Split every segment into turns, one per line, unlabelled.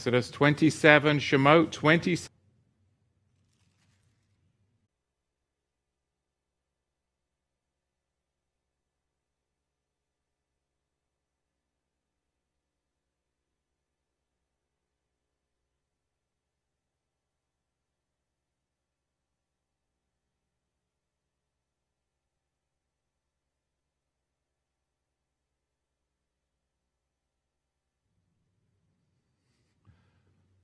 Exodus 27, Shemot 27.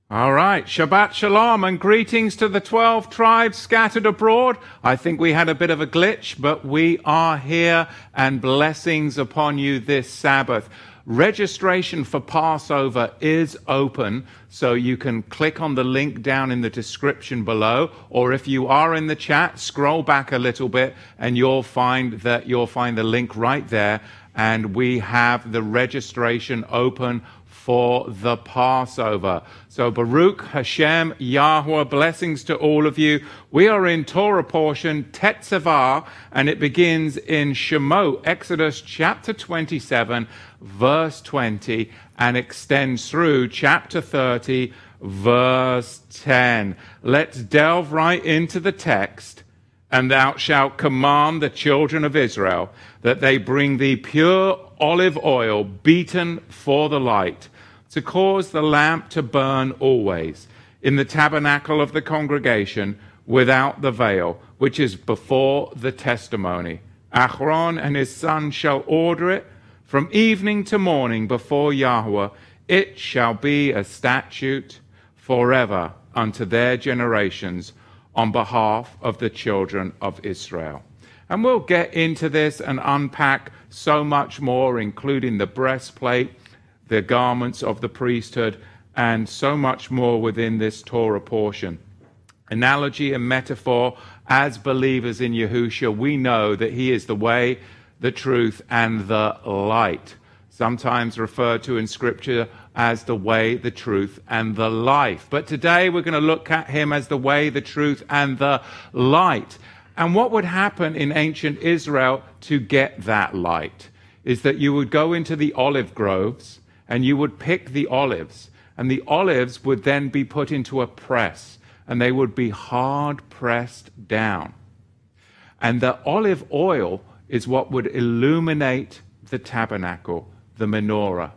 All right, Shabbat Shalom and greetings to the 12 tribes scattered abroad. I think we had a bit of a glitch, but we are here and blessings upon you this Sabbath. Registration for Passover is open, so you can click on the link down in the description below, or if you are in the chat, scroll back a little bit and you'll find that you'll find the link right there. And we have the registration open for the Passover. So Baruch Hashem Yahweh, blessings to all of you. We are in Torah portion Tetzavah, and it begins in Shemot, Exodus chapter 27, verse 20, and extends through chapter 30, verse 10. Let's delve right into the text. And thou shalt command the children of Israel that they bring thee pure olive oil beaten for the light to cause the lamp to burn always in the tabernacle of the congregation without the veil, which is before the testimony. Aaron and his son shall order it from evening to morning before Yahweh. It shall be a statute forever unto their generations on behalf of the children of Israel. And we'll get into this and unpack so much more, including the breastplate the garments of the priesthood, and so much more within this Torah portion. Analogy and metaphor, as believers in Yahushua, we know that He is the way, the truth, and the light. Sometimes referred to in Scripture as the way, the truth, and the life. But today we're going to look at Him as the way, the truth, and the light. And what would happen in ancient Israel to get that light is that you would go into the olive groves and you would pick the olives, and the olives would then be put into a press, and they would be hard pressed down. And the olive oil is what would illuminate the tabernacle, the menorah.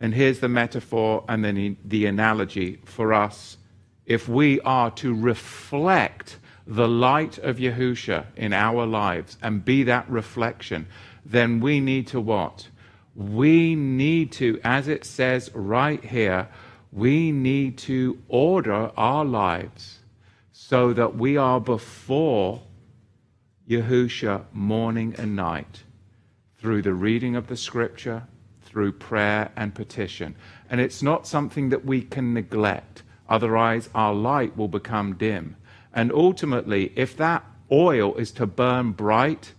And here's the metaphor and then the analogy for us. If we are to reflect the light of Yahusha in our lives and be that reflection, then we need to what? We need to, as it says right here, we need to order our lives so that we are before Yahusha morning and night through the reading of the scripture, through prayer and petition. And it's not something that we can neglect, otherwise, our light will become dim. And ultimately, if that oil is to burn bright,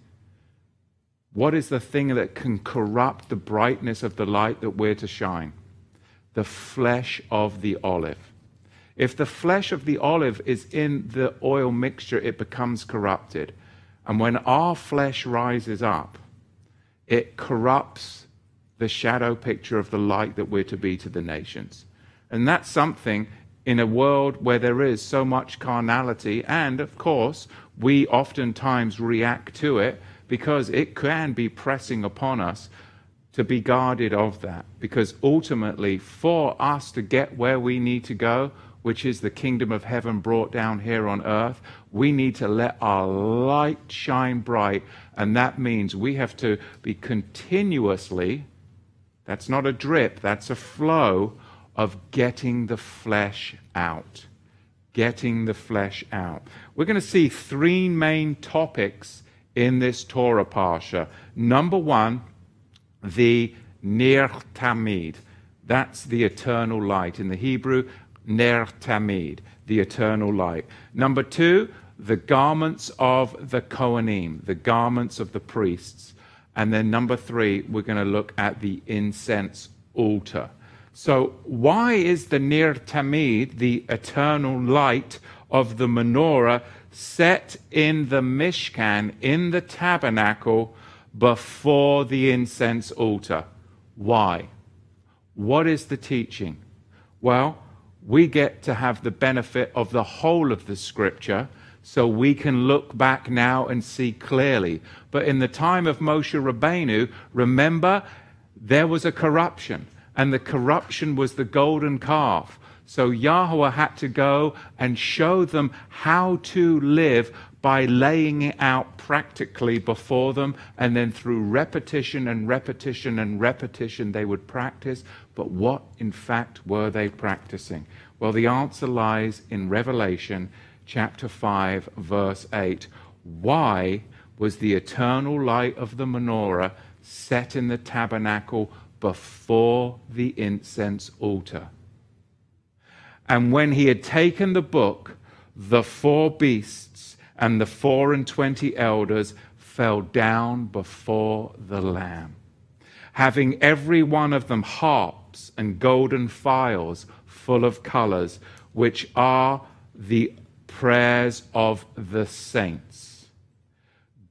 what is the thing that can corrupt the brightness of the light that we're to shine? The flesh of the olive. If the flesh of the olive is in the oil mixture, it becomes corrupted. And when our flesh rises up, it corrupts the shadow picture of the light that we're to be to the nations. And that's something in a world where there is so much carnality, and of course, we oftentimes react to it because it can be pressing upon us to be guarded of that. Because ultimately, for us to get where we need to go, which is the kingdom of heaven brought down here on earth, we need to let our light shine bright. And that means we have to be continuously, that's not a drip, that's a flow of getting the flesh out. Getting the flesh out. We're going to see three main topics in this Torah Parsha. Number one, the Ner Tamid. That's the eternal light. In the Hebrew, Ner Tamid, the eternal light. Number two, the garments of the Kohanim, the garments of the priests. And then number three, we're going to look at the incense altar. So, why is the Ner Tamid, the eternal light of the menorah, set in the Mishkan, in the tabernacle, before the incense altar. Why? What is the teaching? Well, we get to have the benefit of the whole of the scripture so we can look back now and see clearly. But in the time of Moshe Rabbeinu, remember, there was a corruption, and the corruption was the golden calf. So Yahweh had to go and show them how to live by laying it out practically before them, and then through repetition and repetition and repetition, they would practice. But what, in fact, were they practicing? Well, the answer lies in Revelation chapter 5, verse 8. Why was the eternal light of the menorah set in the tabernacle before the incense altar? And when he had taken the book, the four beasts and the four and twenty elders fell down before the Lamb, having every one of them harps and golden phials full of colors, which are the prayers of the saints.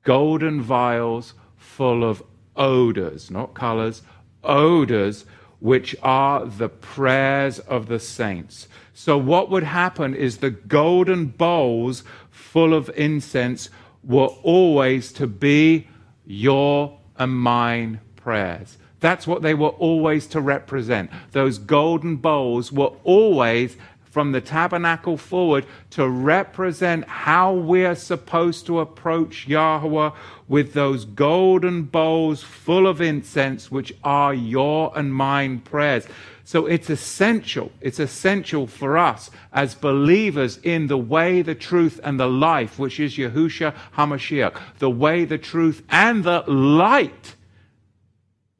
Golden vials full of odors, not colors, odors, which are the prayers of the saints. So, what would happen is the golden bowls full of incense were always to be your and mine prayers. That's what they were always to represent. Those golden bowls were always from the tabernacle forward to represent how we're supposed to approach Yahweh with those golden bowls full of incense, which are your and mine prayers. So it's essential, it's essential for us as believers in the way, the truth, and the life, which is Yahusha HaMashiach, the way, the truth, and the light,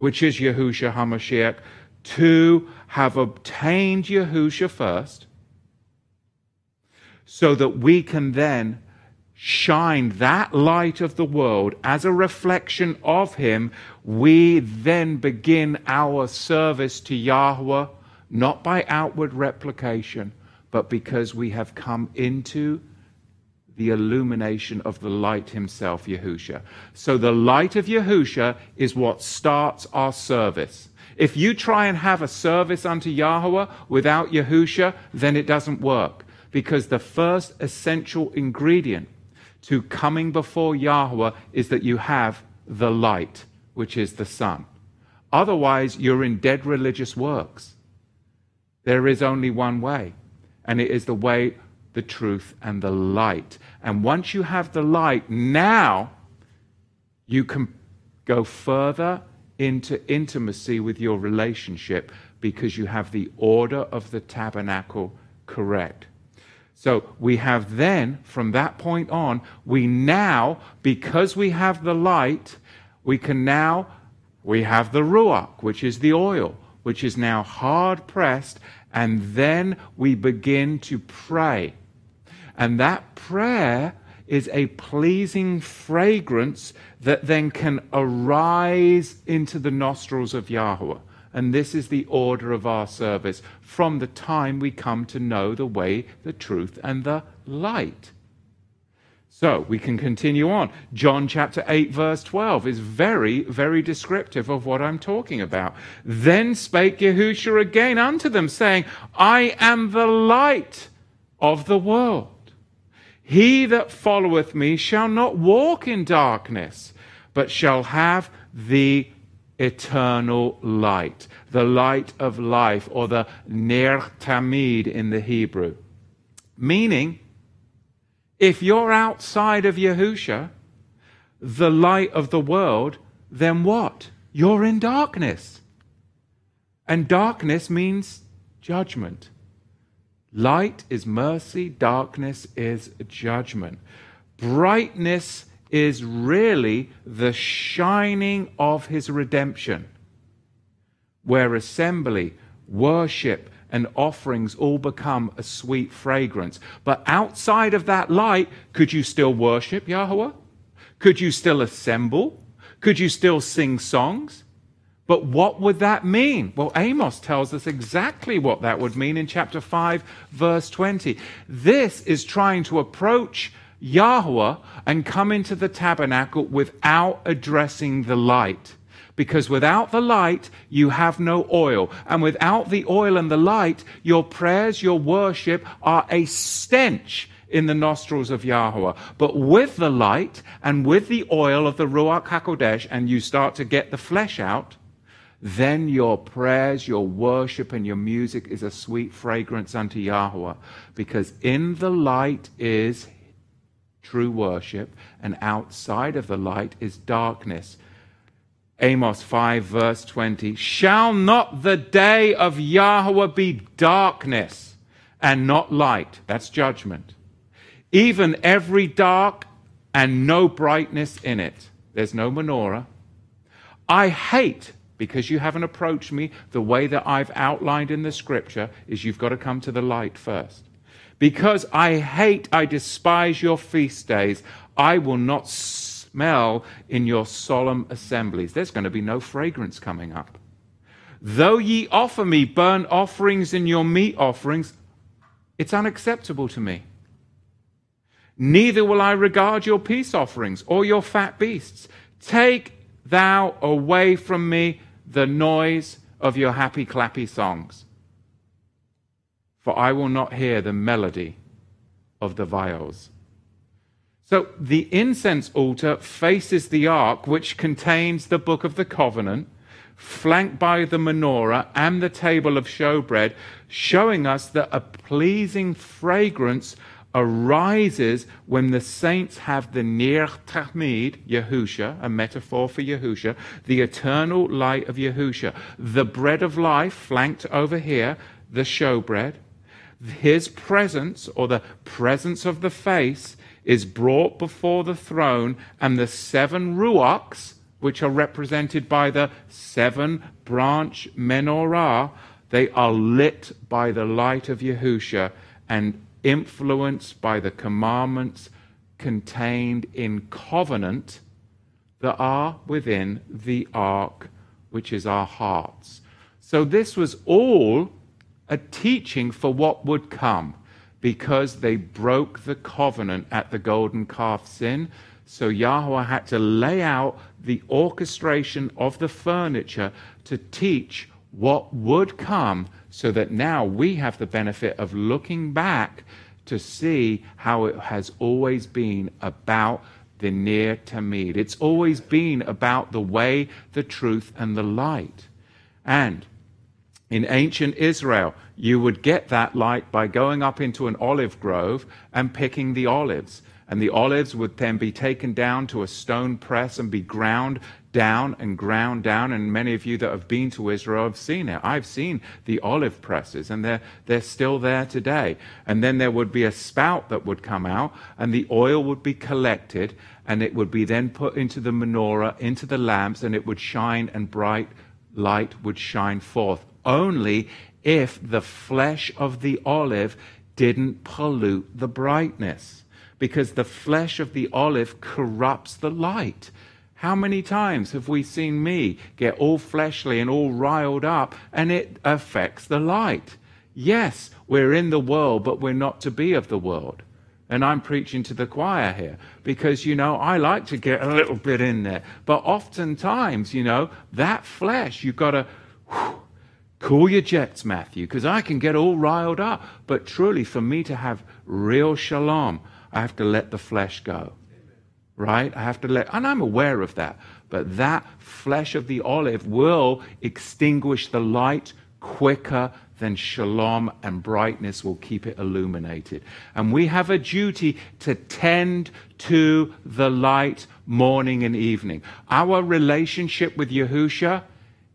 which is Yahusha HaMashiach, to have obtained Yahusha first so that we can then shine that light of the world as a reflection of Him, we then begin our service to Yahweh, not by outward replication, but because we have come into the illumination of the light himself, Yahusha. So the light of Yahusha is what starts our service. If you try and have a service unto Yahweh without Yahusha, then it doesn't work because the first essential ingredient to coming before Yahweh is that you have the light, which is the sun. Otherwise, you're in dead religious works. There is only one way, and it is the way, the truth, and the light. And once you have the light, now you can go further into intimacy with your relationship because you have the order of the tabernacle correct. So we have then, from that point on, we now, because we have the light, we can now, we have the Ruach, which is the oil, which is now hard pressed, and then we begin to pray. And that prayer is a pleasing fragrance that then can arise into the nostrils of Yahweh. And this is the order of our service from the time we come to know the way, the truth, and the light. So we can continue on. John chapter 8, verse 12 is very, very descriptive of what I'm talking about. Then spake Yahushua again unto them, saying, I am the light of the world. He that followeth me shall not walk in darkness, but shall have the eternal light, the light of life, or the Ner Tamid in the Hebrew. Meaning, if you're outside of Yahusha, the light of the world, then what? You're in darkness. And darkness means judgment. Light is mercy, darkness is judgment. Brightness is really the shining of his redemption, where assembly, worship, and offerings all become a sweet fragrance. But outside of that light, could you still worship Yahweh? Could you still assemble? Could you still sing songs? But what would that mean? Well, Amos tells us exactly what that would mean in chapter 5, verse 20. This is trying to approach Yahweh and come into the tabernacle without addressing the light. Because without the light, you have no oil. And without the oil and the light, your prayers, your worship are a stench in the nostrils of Yahweh. But with the light and with the oil of the Ruach HaKodesh, and you start to get the flesh out, then your prayers, your worship, and your music is a sweet fragrance unto Yahweh. Because in the light is true worship, and outside of the light is darkness. Amos 5, verse 20 Shall not the day of Yahweh be darkness and not light? That's judgment. Even every dark and no brightness in it. There's no menorah. I hate, because you haven't approached me the way that I've outlined in the scripture, is you've got to come to the light first. Because I hate, I despise your feast days, I will not smell in your solemn assemblies. There's going to be no fragrance coming up. Though ye offer me burnt offerings and your meat offerings, it's unacceptable to me. Neither will I regard your peace offerings or your fat beasts. Take thou away from me the noise of your happy clappy songs for I will not hear the melody of the viols. So the incense altar faces the ark, which contains the book of the covenant, flanked by the menorah and the table of showbread, showing us that a pleasing fragrance arises when the saints have the Ner Tamid, Yahusha, a metaphor for Yahusha, the eternal light of Yahusha, the bread of life flanked over here, the showbread, his presence or the presence of the face is brought before the throne, and the seven ruachs, which are represented by the seven branch menorah, they are lit by the light of Yahusha and influenced by the commandments contained in covenant that are within the ark, which is our hearts. So this was all a teaching for what would come because they broke the covenant at the golden calf sin. So Yahweh had to lay out the orchestration of the furniture to teach what would come so that now we have the benefit of looking back to see how it has always been about the Ner Tamid. It's always been about the way, the truth, and the light. And in ancient Israel, you would get that light by going up into an olive grove and picking the olives. And the olives would then be taken down to a stone press and be ground down and ground down. And many of you that have been to Israel have seen it. I've seen the olive presses, and they're, they're still there today. And then there would be a spout that would come out, and the oil would be collected, and it would be then put into the menorah, into the lamps, and it would shine, and bright light would shine forth only if the flesh of the olive didn't pollute the brightness. Because the flesh of the olive corrupts the light. How many times have we seen me get all fleshly and all riled up and it affects the light? Yes, we're in the world, but we're not to be of the world. And I'm preaching to the choir here because, you know, I like to get a little bit in there. But oftentimes, you know, that flesh, you've got to Cool your jets, Matthew, because I can get all riled up. But truly, for me to have real shalom, I have to let the flesh go. Right? I have to let, and I'm aware of that. But that flesh of the olive will extinguish the light quicker than shalom and brightness will keep it illuminated. And we have a duty to tend to the light morning and evening. Our relationship with Yahusha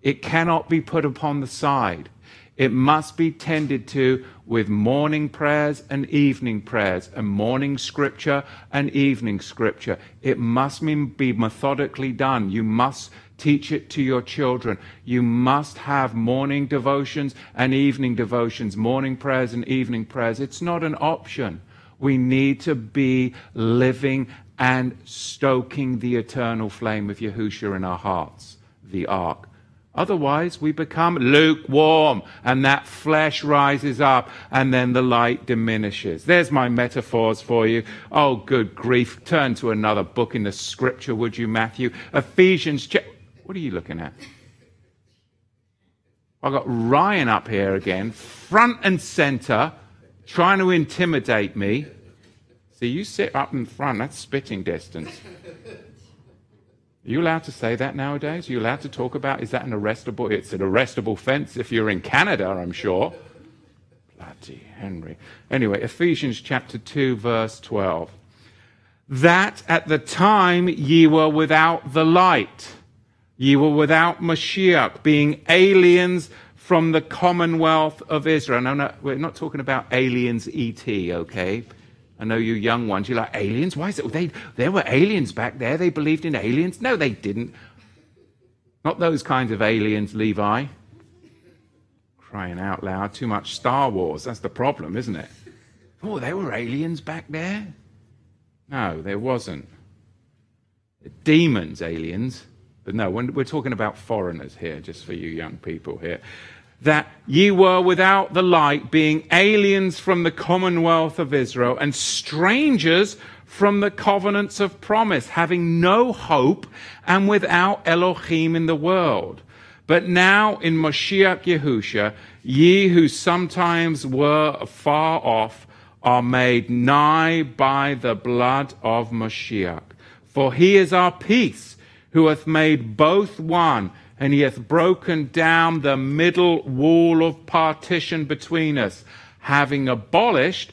it cannot be put upon the side. It must be tended to with morning prayers and evening prayers, and morning scripture and evening scripture. It must be methodically done. You must teach it to your children. You must have morning devotions and evening devotions, morning prayers and evening prayers. It's not an option. We need to be living and stoking the eternal flame of Yahusha in our hearts, the ark. Otherwise, we become lukewarm and that flesh rises up and then the light diminishes. There's my metaphors for you. Oh, good grief. Turn to another book in the scripture, would you, Matthew? Ephesians. What are you looking at? I've got Ryan up here again, front and center, trying to intimidate me. See, you sit up in front, that's spitting distance. Are you allowed to say that nowadays? Are you allowed to talk about, is that an arrestable? It's an arrestable offense if you're in Canada, I'm sure. Bloody Henry. Anyway, Ephesians chapter 2, verse 12. That at the time ye were without the light Ye were without Mashiach, being aliens from the commonwealth of Israel. No, no, we're not talking about aliens ET, okay? I know you young ones, you're like, aliens? Why is it? They, there were aliens back there. They believed in aliens. No, they didn't. Not those kinds of aliens, Levi. Crying out loud. Too much Star Wars. That's the problem, isn't it? Oh, there were aliens back there? No, there wasn't. Demons, aliens. But no, we're talking about foreigners here, just for you young people here. That ye were without the light, being aliens from the commonwealth of Israel and strangers from the covenants of promise, having no hope and without Elohim in the world. But now in Moshiach Yehusha, ye who sometimes were far off are made nigh by the blood of Moshiach. For he is our peace who hath made both one, and he hath broken down the middle wall of partition between us, having abolished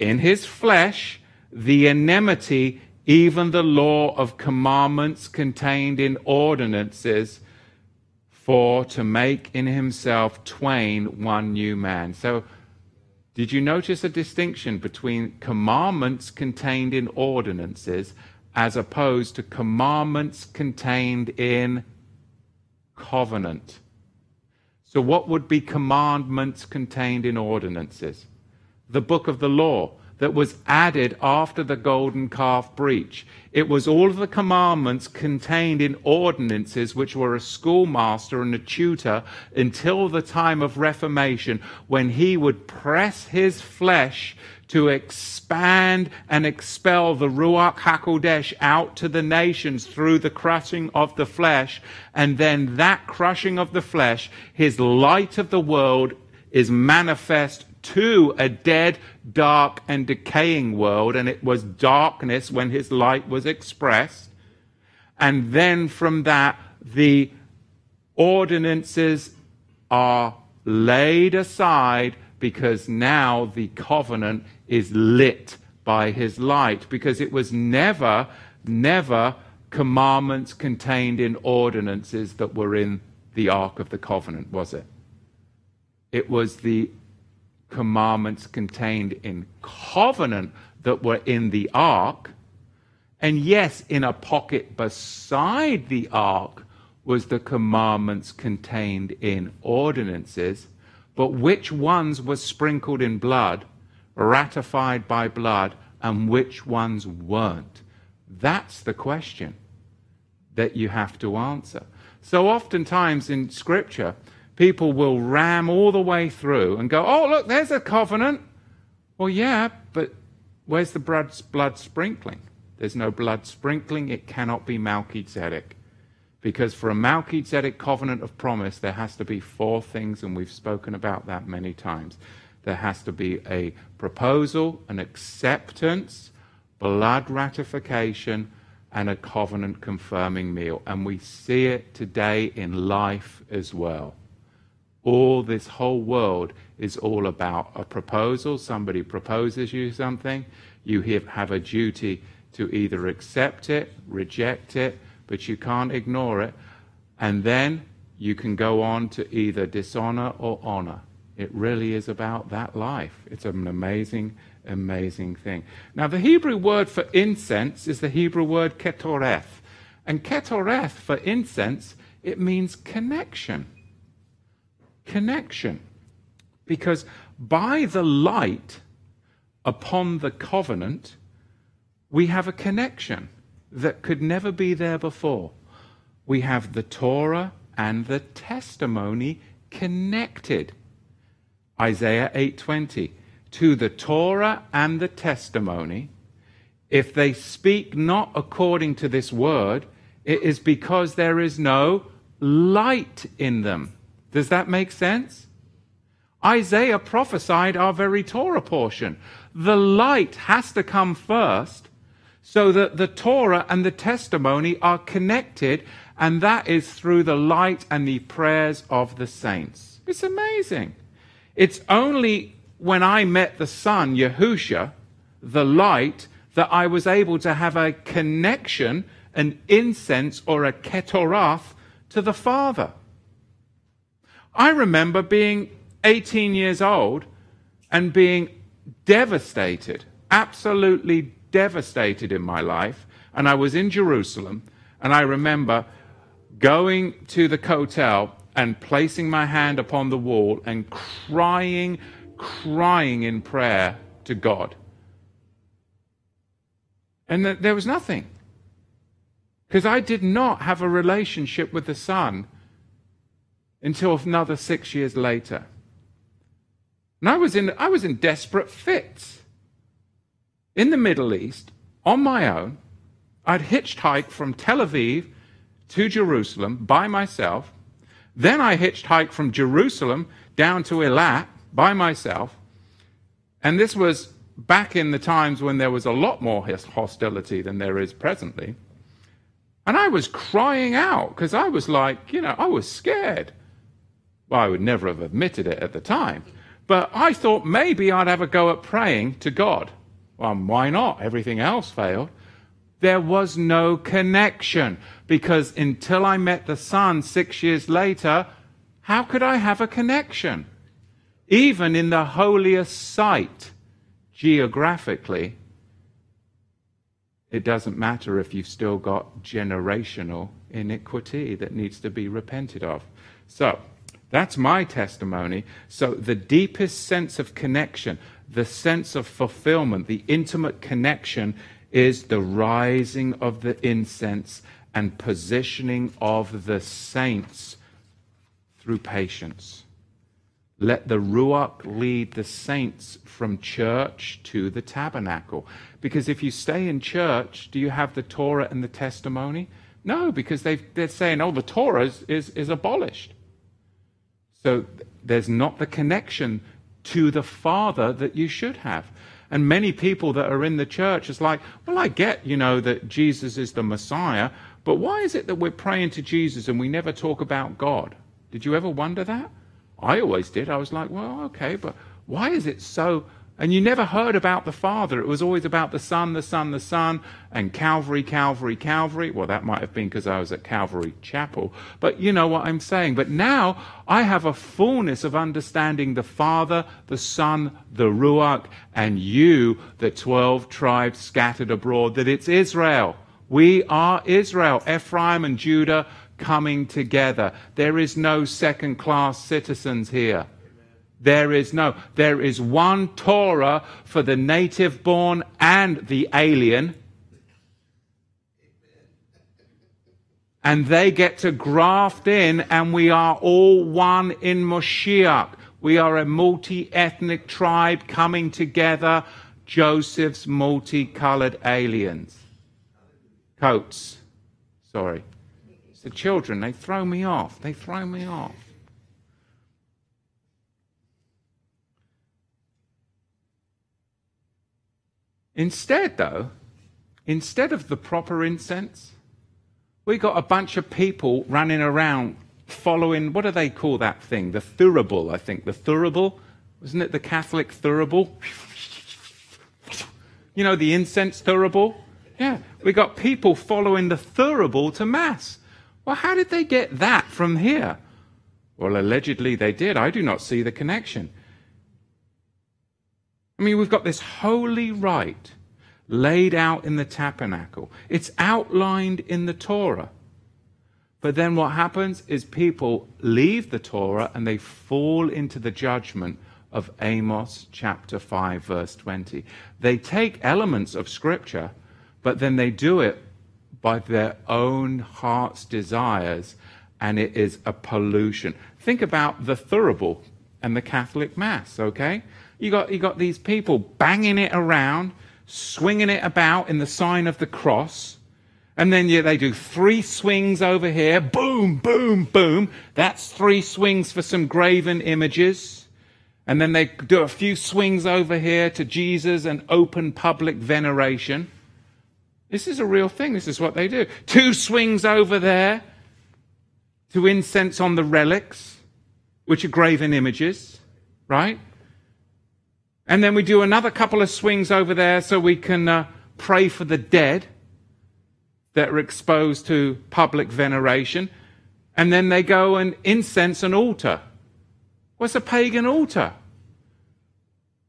in his flesh the enmity, even the law of commandments contained in ordinances, for to make in himself twain one new man. So, did you notice a distinction between commandments contained in ordinances as opposed to commandments contained in covenant. So, what would be commandments contained in ordinances? The book of the law that was added after the golden calf breach. It was all of the commandments contained in ordinances, which were a schoolmaster and a tutor until the time of Reformation, when he would press his flesh to expand and expel the Ruach HaKodesh out to the nations through the crushing of the flesh. And then that crushing of the flesh, his light of the world is manifest to a dead, dark, and decaying world, and it was darkness when his light was expressed. And then from that, the ordinances are laid aside because now the covenant is lit by his light, because it was never, never commandments contained in ordinances that were in the Ark of the Covenant, was it? It was the commandments contained in covenant that were in the ark. And yes, in a pocket beside the ark was the commandments contained in ordinances. But which ones were sprinkled in blood, ratified by blood, and which ones weren't? That's the question that you have to answer. So, oftentimes in Scripture, people will ram all the way through and go, oh, look, there's a covenant. Well, yeah, but where's the blood, sprinkling? There's no blood sprinkling. It cannot be Melchizedek. Because for a Melchizedek covenant of promise, there has to be four things, and we've spoken about that many times. There has to be a proposal, an acceptance, blood ratification, and a covenant confirming meal. And we see it today in life as well. All this whole world is all about a proposal. Somebody proposes you something. You have a duty to either accept it, reject it, but you can't ignore it. And then you can go on to either dishonor or honor. It really is about that life. It's an amazing, amazing thing. Now, the Hebrew word for incense is the Hebrew word ketoreth. And ketoreth for incense, it means connection connection. Because by the light upon the covenant, we have a connection that could never be there before. We have the Torah and the testimony connected. Isaiah 8:20 to the Torah and the testimony if they speak not according to this word It is because there is no light in them. Does that make sense? Isaiah prophesied our very Torah portion. The light has to come first so that the Torah and the testimony are connected, and that is through the light and the prayers of the saints. It's amazing. It's only when I met the Son, Yahusha, the light, that I was able to have a connection, an incense or a ketoreth to the Father. I remember being 18 years old and being devastated, absolutely devastated in my life. And I was in Jerusalem, and I remember going to the hotel and placing my hand upon the wall and crying, crying in prayer to God. And th- there was nothing. Because I did not have a relationship with the Son until another six years later. And I was in, I was in desperate fits. In the Middle East, on my own, I'd hitchhiked from Tel Aviv to Jerusalem by myself. Then I hitchhiked from Jerusalem down to Eilat by myself. And this was back in the times when there was a lot more hostility than there is presently. And I was crying out because I was like, you know, I was scared. Well, I would never have admitted it at the time. But I thought maybe I'd have a go at praying to God. Well, why not? Everything else failed. There was no connection because until I met the Son six years later, how could I have a connection? Even in the holiest site, geographically, it doesn't matter if you've still got generational iniquity that needs to be repented of. So, that's my testimony. So, the deepest sense of connection, the sense of fulfillment, the intimate connection is the rising of the incense and positioning of the saints through patience. Let the Ruach lead the saints from church to the tabernacle. Because if you stay in church, do you have the Torah and the testimony? No, because they are saying, oh, the Torah is, is, is abolished. So there's not the connection to the Father that you should have. And many people that are in the church is like, well, I get, you know, that Jesus is the Messiah, but why is it that we're praying to Jesus and we never talk about God? Did you ever wonder that? I always did. I was like, well, okay, but why is it so? And you never heard about the Father. It was always about the Son, the Son, the Son, and Calvary, Calvary, Calvary. Well, that might have been because I was at Calvary Chapel. But you know what I'm saying. But now I have a fullness of understanding the Father, the Son, the Ruach, and you, the 12 tribes scattered abroad, that it's Israel. We are Israel, Ephraim and Judah coming together. There is no second class citizens here. There is no, there is one Torah for the native born and the alien. And they get to graft in, and we are all one in Moshiach. We are a multi ethnic tribe coming together, Joseph's multicolored aliens. Coats. Sorry. It's The children, they throw me off. They throw me off. Instead, though, instead of the proper incense, we got a bunch of people running around following, what do they call that thing? The thurible, I think. The thurible? Wasn't it the Catholic thurible? You know, the incense thurible? Yeah, we got people following the thurible to Mass. Well, how did they get that from here? Well, allegedly they did. I do not see the connection. I mean, we've got this holy rite laid out in the tabernacle, it's outlined in the Torah. But then what happens is people leave the Torah and they fall into the judgment of Amos chapter 5, verse 20. They take elements of Scripture, but then they do it by their own heart's desires, and it is a pollution. Think about the thurible and the Catholic Mass, okay? You got, you got these people banging it around, swinging it about in the sign of the cross, And then yeah, they do three swings over here. Boom, boom, boom. That's three swings for some graven images. And then they do a few swings over here to Jesus and open public veneration. This is a real thing. This is what they do. Two swings over there to incense on the relics, which are graven images, right? And then we do another couple of swings over there so we can uh, pray for the dead that are exposed to public veneration. And then they go and incense an altar. What's a pagan altar?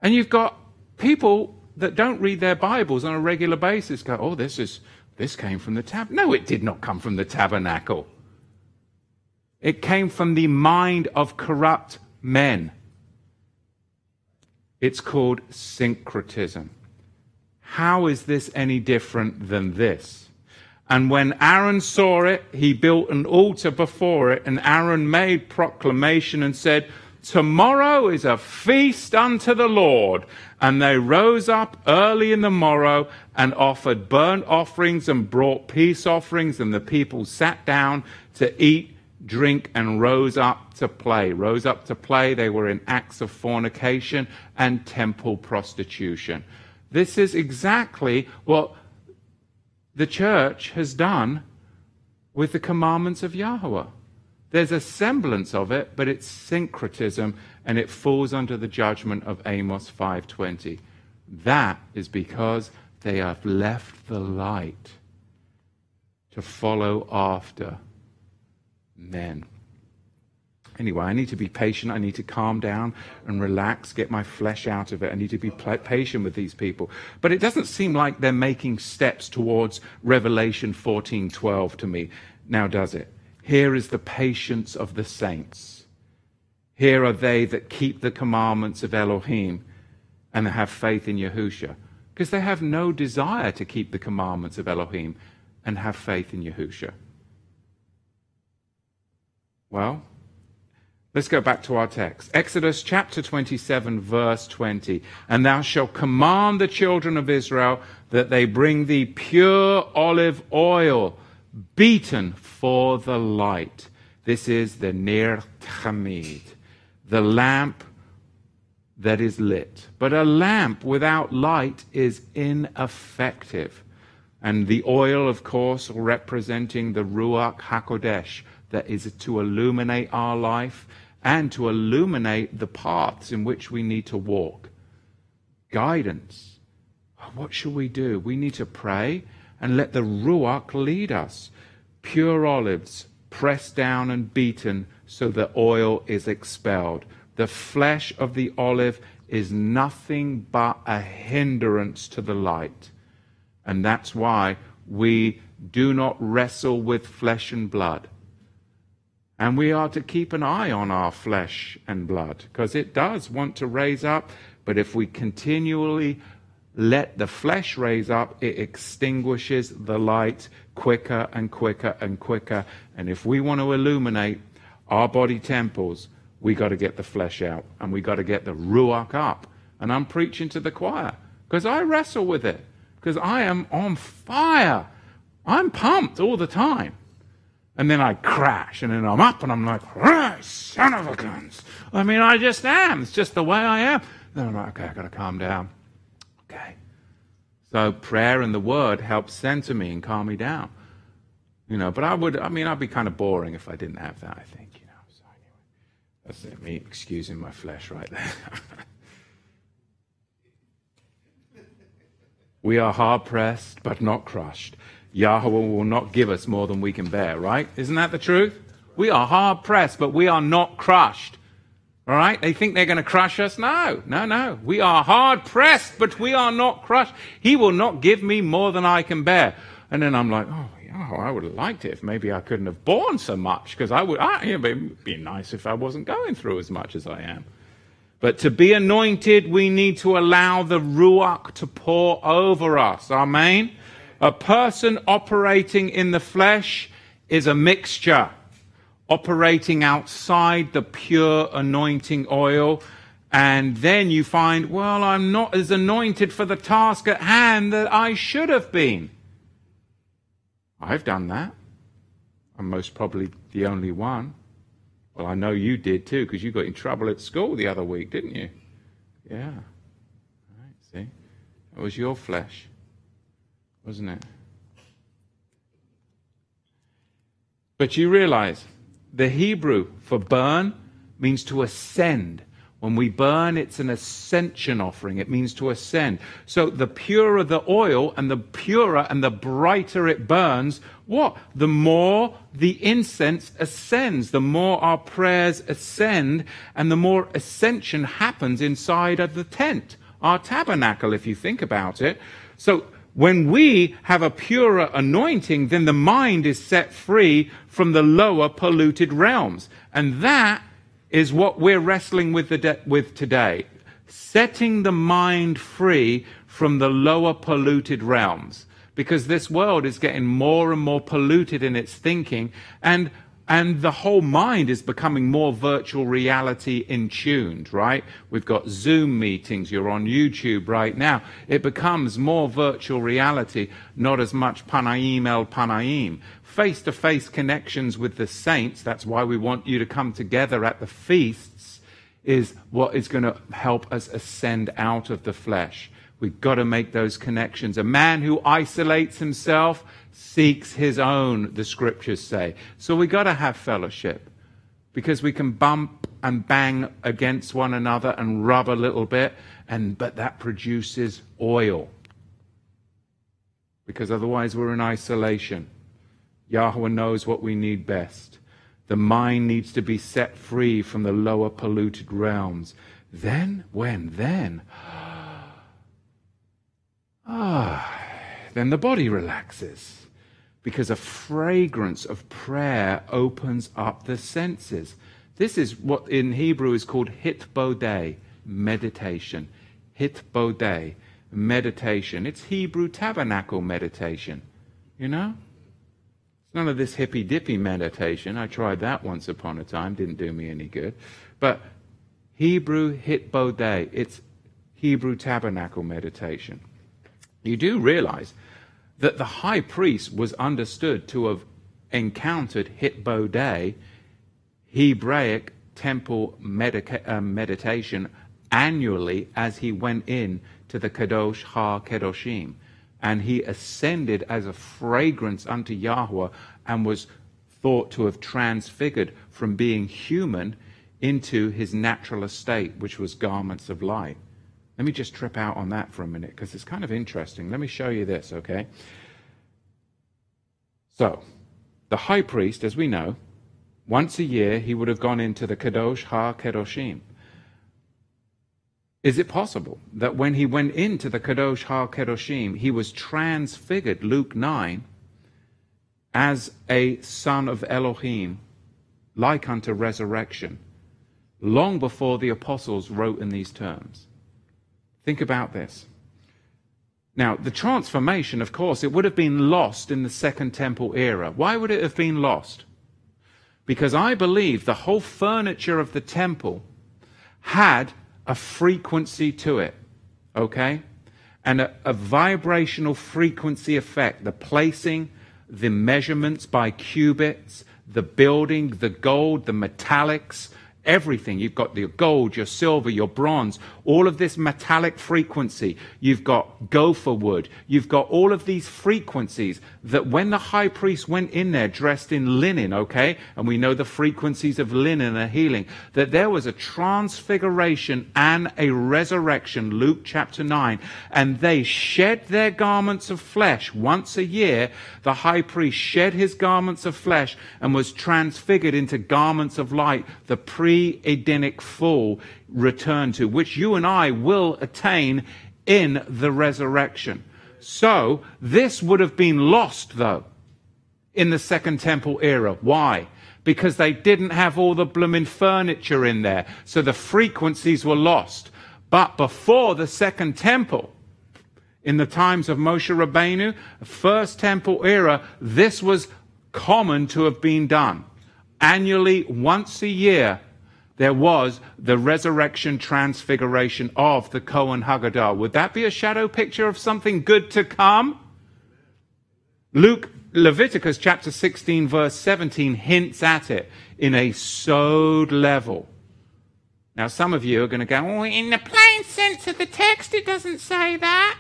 And you've got people that don't read their Bibles on a regular basis go, oh, this is this came from the tab. No, it did not come from the tabernacle. It came from the mind of corrupt men. It's called syncretism. How is this any different than this? And when Aaron saw it, he built an altar before it, and Aaron made proclamation and said, Tomorrow is a feast unto the Lord. And they rose up early in the morrow and offered burnt offerings and brought peace offerings, and the people sat down to eat, drink, and rose up to play. Rose up to play, they were in acts of fornication and temple prostitution. This is exactly what the church has done with the commandments of Yahweh. There's a semblance of it, but it's syncretism and it falls under the judgment of Amos 5:20. That is because they have left the light to follow after men. Anyway, I need to be patient. I need to calm down and relax, get my flesh out of it. I need to be patient with these people. But it doesn't seem like they're making steps towards Revelation 14:12 to me. Now does it? Here is the patience of the saints. Here are they that keep the commandments of Elohim and have faith in Yahusha. Because they have no desire to keep the commandments of Elohim and have faith in Yahusha. Well, let's go back to our text. Exodus chapter 27, verse 20. And thou shalt command the children of Israel that they bring thee pure olive oil beaten for the light. This is the Ner Tamid, the lamp that is lit. But a lamp without light is ineffective. And the oil, of course, representing the Ruach HaKodesh, that is to illuminate our life and to illuminate the paths in which we need to walk. Guidance. What shall we do? We need to pray and let the Ruach lead us. Pure olives, pressed down and beaten so the oil is expelled. The flesh of the olive is nothing but a hindrance to the light. And that's why we do not wrestle with flesh and blood. And we are to keep an eye on our flesh and blood because it does want to raise up. But if we continually let the flesh raise up, it extinguishes the light quicker and quicker and quicker. And if we want to illuminate our body temples, we got to get the flesh out and we got to get the ruach up. And I'm preaching to the choir because I wrestle with it because I am on fire. I'm pumped all the time. And then I crash, and then I'm up, and I'm like, son of a guns. I mean, I just am. It's just the way I am. Then I'm like, okay, I've got to calm down. Okay. So prayer and the word help center me and calm me down. You know, but I would, I mean, I'd be kind of boring if I didn't have that, I think, you know. So anyway, that's it, me excusing my flesh right there. we are hard pressed, but not crushed. Yahweh will not give us more than we can bear, right? Isn't that the truth? We are hard pressed, but we are not crushed. All right? They think they're going to crush us. No, no, no. We are hard pressed, but we are not crushed. He will not give me more than I can bear. And then I'm like, oh, I would have liked it if maybe I couldn't have borne so much because I would, I, it would be nice if I wasn't going through as much as I am. But to be anointed, we need to allow the Ruach to pour over us. Amen? A person operating in the flesh is a mixture operating outside the pure anointing oil. And then you find, well, I'm not as anointed for the task at hand that I should have been. I've done that. I'm most probably the only one. Well, I know you did too, because you got in trouble at school the other week, didn't you? Yeah. All right, see? It was your flesh, wasn't it? But you realize the Hebrew for burn means to ascend. When we burn, it's an ascension offering. It means to ascend. So the purer the oil and the purer and the brighter it burns, what? The more the incense ascends, the more our prayers ascend, and the more ascension happens inside of the tent, our tabernacle, if you think about it. So when we have a purer anointing, then the mind is set free from the lower polluted realms. And that is what we're wrestling with, de- with today. Setting the mind free from the lower polluted realms. Because this world is getting more and more polluted in its thinking, and and the whole mind is becoming more virtual reality in tuned, right? We've got Zoom meetings, you're on YouTube right now. It becomes more virtual reality, not as much panaim el panaim face to face connections with the saints, that's why we want you to come together at the feasts, is what is going to help us ascend out of the flesh. We've got to make those connections. A man who isolates himself seeks his own, the scriptures say. So we've got to have fellowship because we can bump and bang against one another and rub a little bit, and but that produces oil. Because otherwise we're in isolation. Yahweh knows what we need best. The mind needs to be set free from the lower polluted realms. Then, when? Then, ah, then the body relaxes because a fragrance of prayer opens up the senses. This is what in Hebrew is called hitbodeh, meditation. Hitbodeh, meditation. It's Hebrew tabernacle meditation. You know? It's none of this hippy dippy meditation. I tried that once upon a time, didn't do me any good. But Hebrew hitbodeh, it's Hebrew tabernacle meditation. You do realize that the high priest was understood to have encountered hitbodeh, Hebraic temple medica- uh, meditation, annually as he went in to the Kadosh Ha Kedoshim and he ascended as a fragrance unto Yahweh and was thought to have transfigured from being human into his natural estate, which was garments of light. Let me just trip out on that for a minute because it's kind of interesting. Let me show you this, okay? So, the high priest, as we know, once a year he would have gone into the Kadosh Ha Kedoshim. Is it possible that when he went into the Kadosh Ha Kedoshim, he was transfigured, Luke 9, as a son of Elohim, like unto resurrection, long before the apostles wrote in these terms? Think about this. Now, the transformation, of course, it would have been lost in the Second Temple era. Why would it have been lost? Because I believe the whole furniture of the temple had a frequency to it, okay? And a, a vibrational frequency effect, the placing, the measurements by cubits, the building, the gold, the metallics, everything. You've got your gold, your silver, your bronze, all of this metallic frequency. You've got gopher wood. You've got all of these frequencies that when the high priest went in there dressed in linen, okay, and we know the frequencies of linen are healing, that there was a transfiguration and a resurrection, Luke chapter 9, and they shed their garments of flesh once a year. The high priest shed his garments of flesh and was transfigured into garments of light. The pre pre-Edenic fall return to, which you and I will attain in the resurrection. So, this would have been lost, though, in the Second Temple era. Why? Because they didn't have all the blooming furniture in there, so the frequencies were lost. But before the Second Temple, in the times of Moshe Rabbeinu, First Temple era, this was common to have been done. Annually, once a year, there was the resurrection transfiguration of the Cohen HaGadol. Would that be a shadow picture of something good to come? Luke Leviticus chapter 16, verse 17 hints at it in a sod level. Now, some of you are going to go, oh, in the plain sense of the text, it doesn't say that.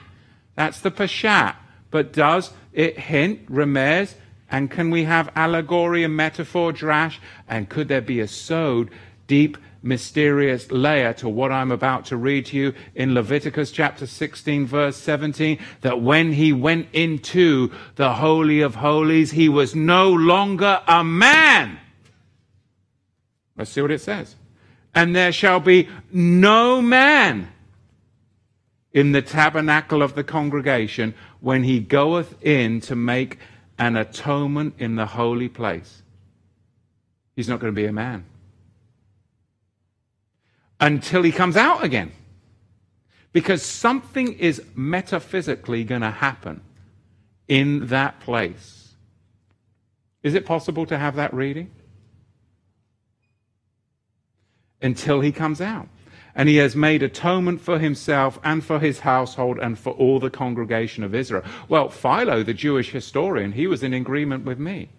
That's the Peshat. But does it hint, remez, and can we have allegory and metaphor, drash? And could there be a sod, deep, mysterious layer to what I'm about to read to you in Leviticus chapter 16, verse 17? That when he went into the Holy of Holies, he was no longer a man. Let's see what it says and there shall be no man in the tabernacle of the congregation when he goeth in to make an atonement in the holy place. He's not going to be a man until he comes out again. Because something is metaphysically going to happen in that place. Is it possible to have that reading? until he comes out. And he has made atonement for himself and for his household and for all the congregation of Israel. Well, Philo, the Jewish historian, he was in agreement with me.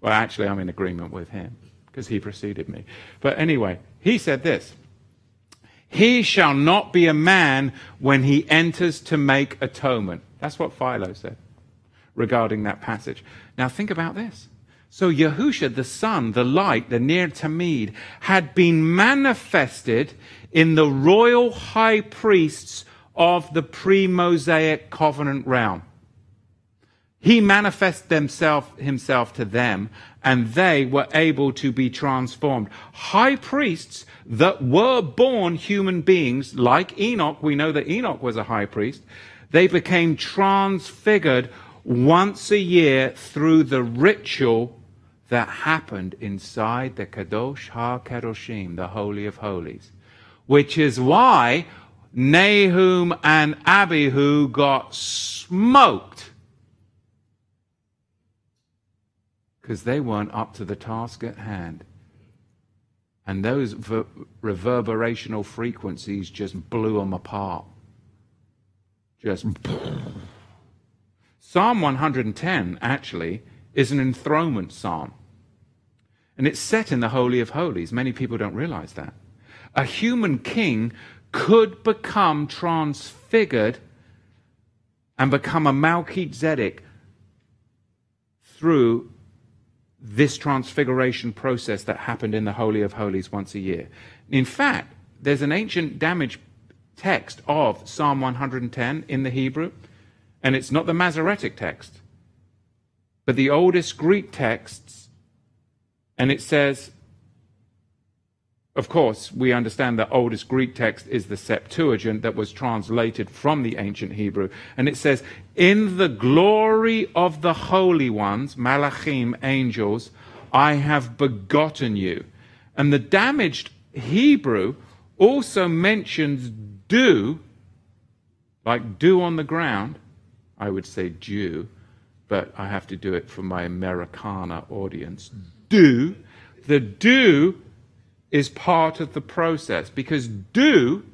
Well, actually, I'm in agreement with him because he preceded me. But anyway, he said this He shall not be a man when he enters to make atonement. That's what Philo said regarding that passage. Now, think about this. So Yahusha, the Son, the light, the Ner Tamid, had been manifested in the royal high priests of the pre-Mosaic covenant realm. He manifested himself, himself to them, and they were able to be transformed. High priests that were born human beings, like Enoch, we know that Enoch was a high priest, they became transfigured once a year through the ritual that happened inside the Kadosh HaKadoshim, the Holy of Holies, which is why Nahum and Abihu got smoked because they weren't up to the task at hand. And those ver- reverberational frequencies just blew them apart. Just. Psalm 110 actually is an enthronement psalm. And it's set in the Holy of Holies. Many people don't realize that. A human king could become transfigured and become a Melchizedek through this transfiguration process that happened in the Holy of Holies once a year. In fact, there's an ancient damage text of Psalm 110 in the Hebrew, and it's not the Masoretic text, but the oldest Greek texts and it says, of course, we understand the oldest Greek text is the Septuagint that was translated from the ancient Hebrew. And it says, In the glory of the holy ones, Malachim, angels, I have begotten you. And the damaged Hebrew also mentions dew, like dew on the ground. I would say dew, but I have to do it for my Americana audience dew. The dew is part of the process because do,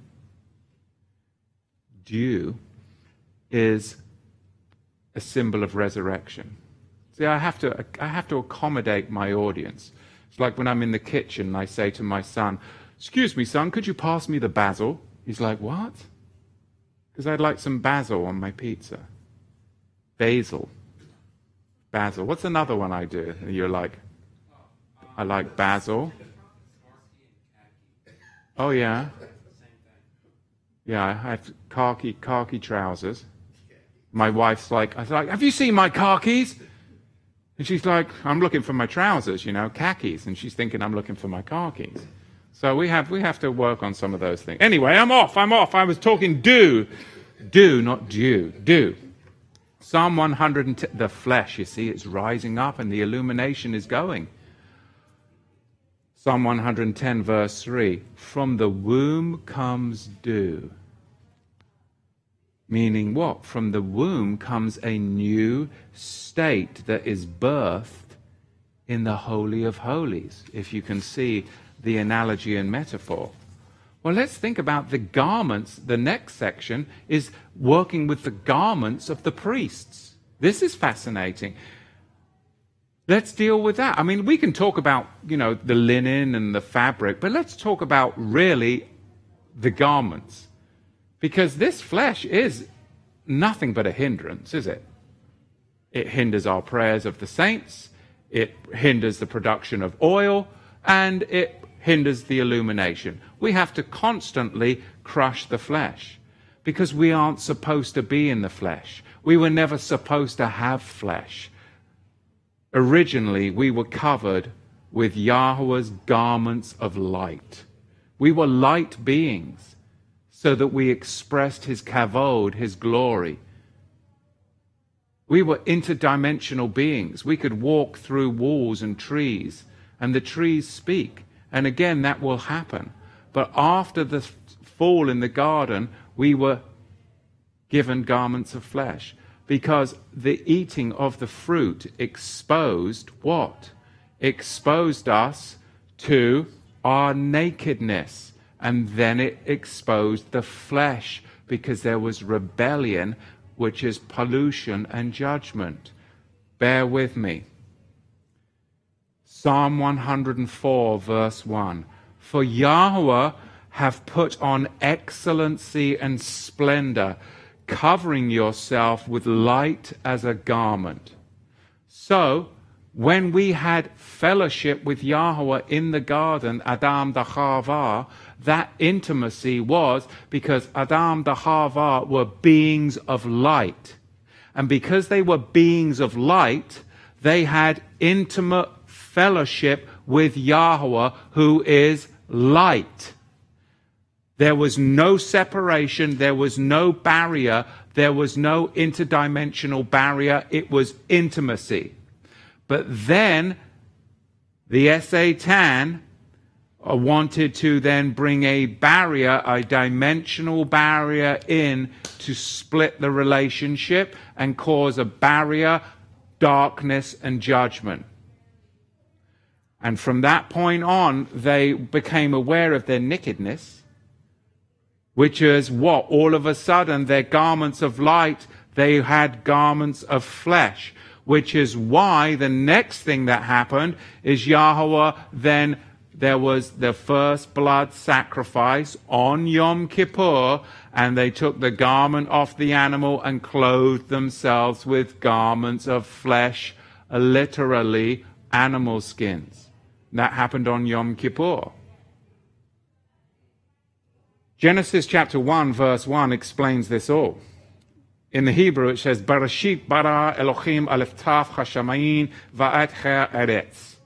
dew is a symbol of resurrection. See, I have to, I have to accommodate my audience. It's like when I'm in the kitchen and I say to my son, Excuse me, son, could you pass me the basil? He's like, What? Because I'd like some basil on my pizza. Basil. Basil. What's another one I do? And you're like, I like basil. Oh yeah. Yeah, I have khaki khaki trousers. My wife's like, I was like, have you seen my khakis? And she's like, I'm looking for my trousers, you know, khakis. And she's thinking I'm looking for my khakis. So we have we have to work on some of those things. Anyway, I'm off. I'm off. I was talking do, do, not do, do. Psalm 110. The flesh, you see, it's rising up, and the illumination is going. Psalm 110, verse 3 From the womb comes dew. Meaning what? From the womb comes a new state that is birthed in the Holy of Holies, if you can see the analogy and metaphor. Well, let's think about the garments. The next section is working with the garments of the priests. This is fascinating. Let's deal with that. I mean, we can talk about, you know, the linen and the fabric, but let's talk about really the garments. Because this flesh is nothing but a hindrance, is it? It hinders our prayers of the saints, it hinders the production of oil, and it hinders the illumination. We have to constantly crush the flesh because we aren't supposed to be in the flesh. We were never supposed to have flesh. Originally, we were covered with Yahweh's garments of light. We were light beings so that we expressed his kavod, his glory. We were interdimensional beings. We could walk through walls and trees, and the trees speak. And again, that will happen. But after the fall in the garden, we were given garments of flesh because the eating of the fruit exposed what? Exposed us to our nakedness. And then it exposed the flesh because there was rebellion, which is pollution and judgment. Bear with me. Psalm 104, verse 1. For Yahweh have put on excellency and splendor covering yourself with light as a garment. So, when we had fellowship with Yahweh in the garden, Adam the Chava, that intimacy was because Adam the Chava were beings of light. And because they were beings of light, they had intimate fellowship with Yahweh, who is light. There was no separation, there was no barrier, there was no interdimensional barrier. It was intimacy. But then the Satan uh, wanted to then bring a barrier, a dimensional barrier in to split the relationship and cause a barrier, darkness, and judgment. And from that point on, they became aware of their nakedness which is what? All of a sudden, their garments of light, they had garments of flesh, which is why the next thing that happened is Yahweh then there was the first blood sacrifice on Yom Kippur, and they took the garment off the animal and clothed themselves with garments of flesh, literally animal skins. That happened on Yom Kippur. Genesis chapter 1, verse 1 explains this all. In the Hebrew, it says, Barashit bara Elohim aleftaf chashamayin va'at eretz.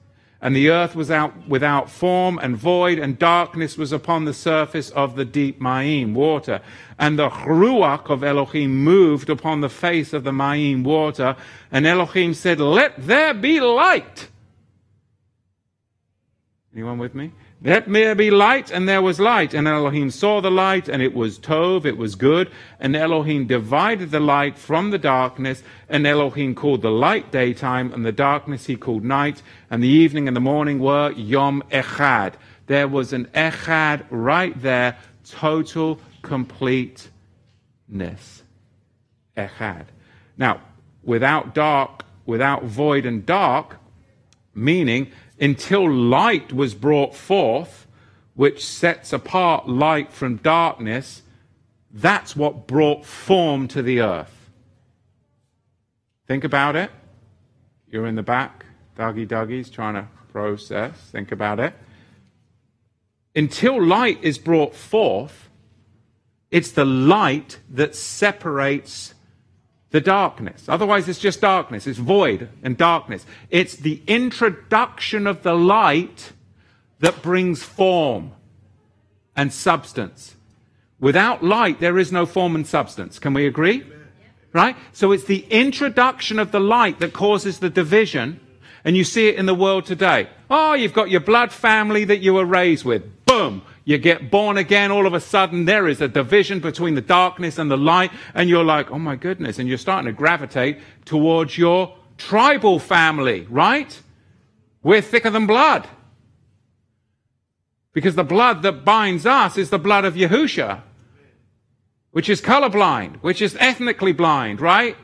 And the earth was out without form and void, and darkness was upon the surface of the deep Ma'im, water. And the Ruach of Elohim moved upon the face of the Ma'im, water. And Elohim said, Let there be light. Anyone with me? Let there be light, and there was light. And Elohim saw the light, and it was Tov, it was good. And Elohim divided the light from the darkness, and Elohim called the light daytime, and the darkness he called night. And the evening and the morning were Yom Echad. There was an Echad right there, total completeness. Echad. Now, without dark, without void and dark, meaning until light was brought forth, which sets apart light from darkness, that's what brought form to the earth. Think about it. You're in the back, Dougie Dougie's trying to process. Think about it. Until light is brought forth, it's the light that separates the darkness. Otherwise, it's just darkness. It's void and darkness. It's the introduction of the light that brings form and substance. Without light, there is no form and substance. Can we agree? Right? So it's the introduction of the light that causes the division. And you see it in the world today. Oh, you've got your blood family that you were raised with. Boom you get born again, all of a sudden there is a division between the darkness and the light, and you're like, oh my goodness, and you're starting to gravitate towards your tribal family, right? We're thicker than blood. Because the blood that binds us is the blood of Yahusha, which is colorblind, which is ethnically blind, right?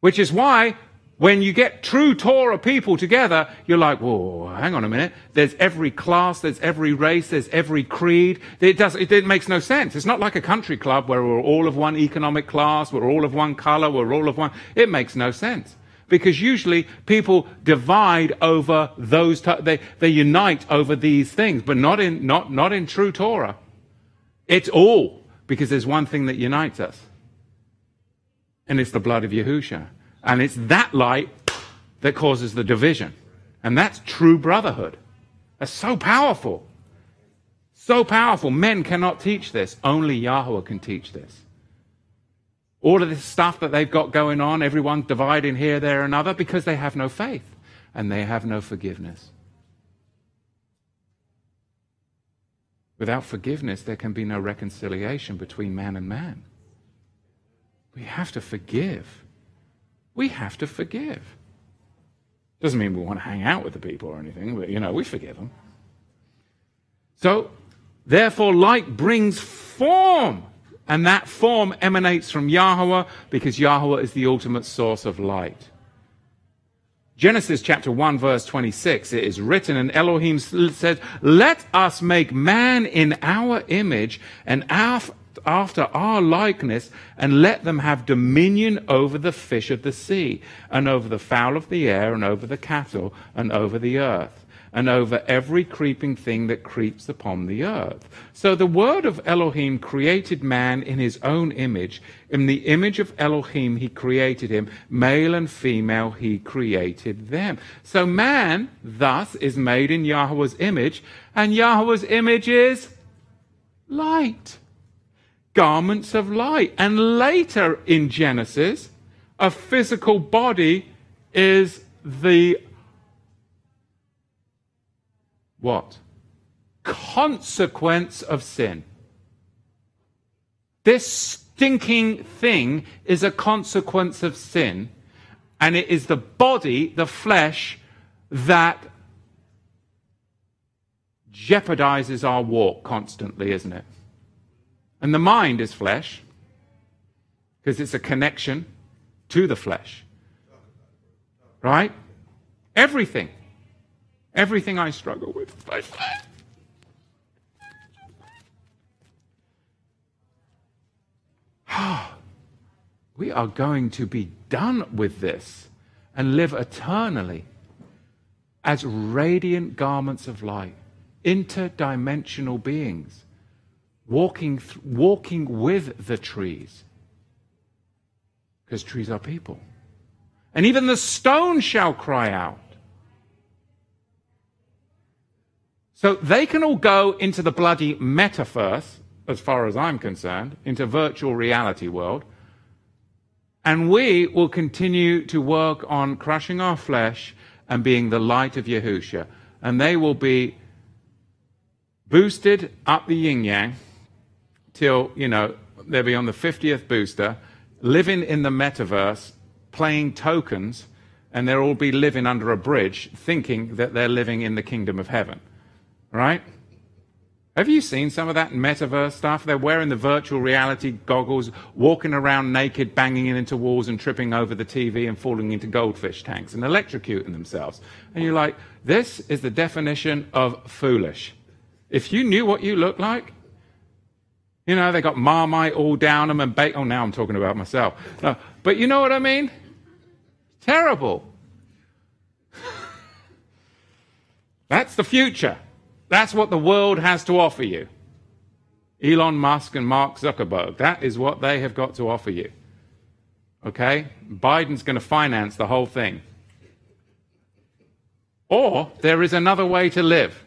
Which is why When you get true Torah people together, you're like, whoa, hang on a minute. There's every class, there's every race, there's every creed. It does, it, it makes no sense. It's not like a country club where we're all of one economic class, we're all of one color, we're all of one. It makes no sense. Because usually people divide over those, they, they unite over these things, but not in, not, not in true Torah. It's all because there's one thing that unites us. And it's the blood of Yahusha. And it's that light that causes the division. And that's true brotherhood. That's so powerful. So powerful. Men cannot teach this. Only Yahweh can teach this. All of this stuff that they've got going on, everyone dividing here, there, and other, because they have no faith and they have no forgiveness. Without forgiveness, there can be no reconciliation between man and man. We have to forgive. We have to forgive. Doesn't mean we want to hang out with the people or anything, but you know, we forgive them. So, therefore, light brings form. And that form emanates from Yahweh because Yahweh is the ultimate source of light. Genesis chapter 1 verse 26, it is written and Elohim said, let us make man in our image and after our likeness and let them have dominion over the fish of the sea and over the fowl of the air and over the cattle and over the earth and over every creeping thing that creeps upon the earth. So the word of Elohim created man in his own image. In the image of Elohim, he created him. Male and female, he created them. So man, thus, is made in Yahweh's image, and Yahweh's image is light. Garments of light. And later in Genesis, a physical body is the what? Consequence of sin. This stinking thing is a consequence of sin, and it is the body, the flesh, that jeopardizes our walk constantly, isn't it? And the mind is flesh, because it's a connection to the flesh. Right? Everything. Everything I struggle with. we are going to be done with this and live eternally as radiant garments of light, interdimensional beings, walking, th- walking with the trees. Because trees are people. And even the stone shall cry out. So they can all go into the bloody metaverse, as far as I'm concerned, into virtual reality world. And we will continue to work on crushing our flesh and being the light of Yahusha. And they will be boosted up the yin yang till, you know, they'll be on the 50th booster, living in the metaverse, playing tokens, and they'll all be living under a bridge, thinking that they're living in the kingdom of heaven. Right? Have you seen some of that metaverse stuff? They're wearing the virtual reality goggles, walking around naked, banging into walls and tripping over the TV and falling into goldfish tanks and electrocuting themselves. And you're like, this is the definition of foolish. If you knew what you look like, you know, they got marmite all down them and bacon. Oh, now I'm talking about myself. No, but you know what I mean? Terrible. That's the future. That's what the world has to offer you. Elon Musk and Mark Zuckerberg, that is what they have got to offer you. Okay? Biden's going to finance the whole thing. Or there is another way to live.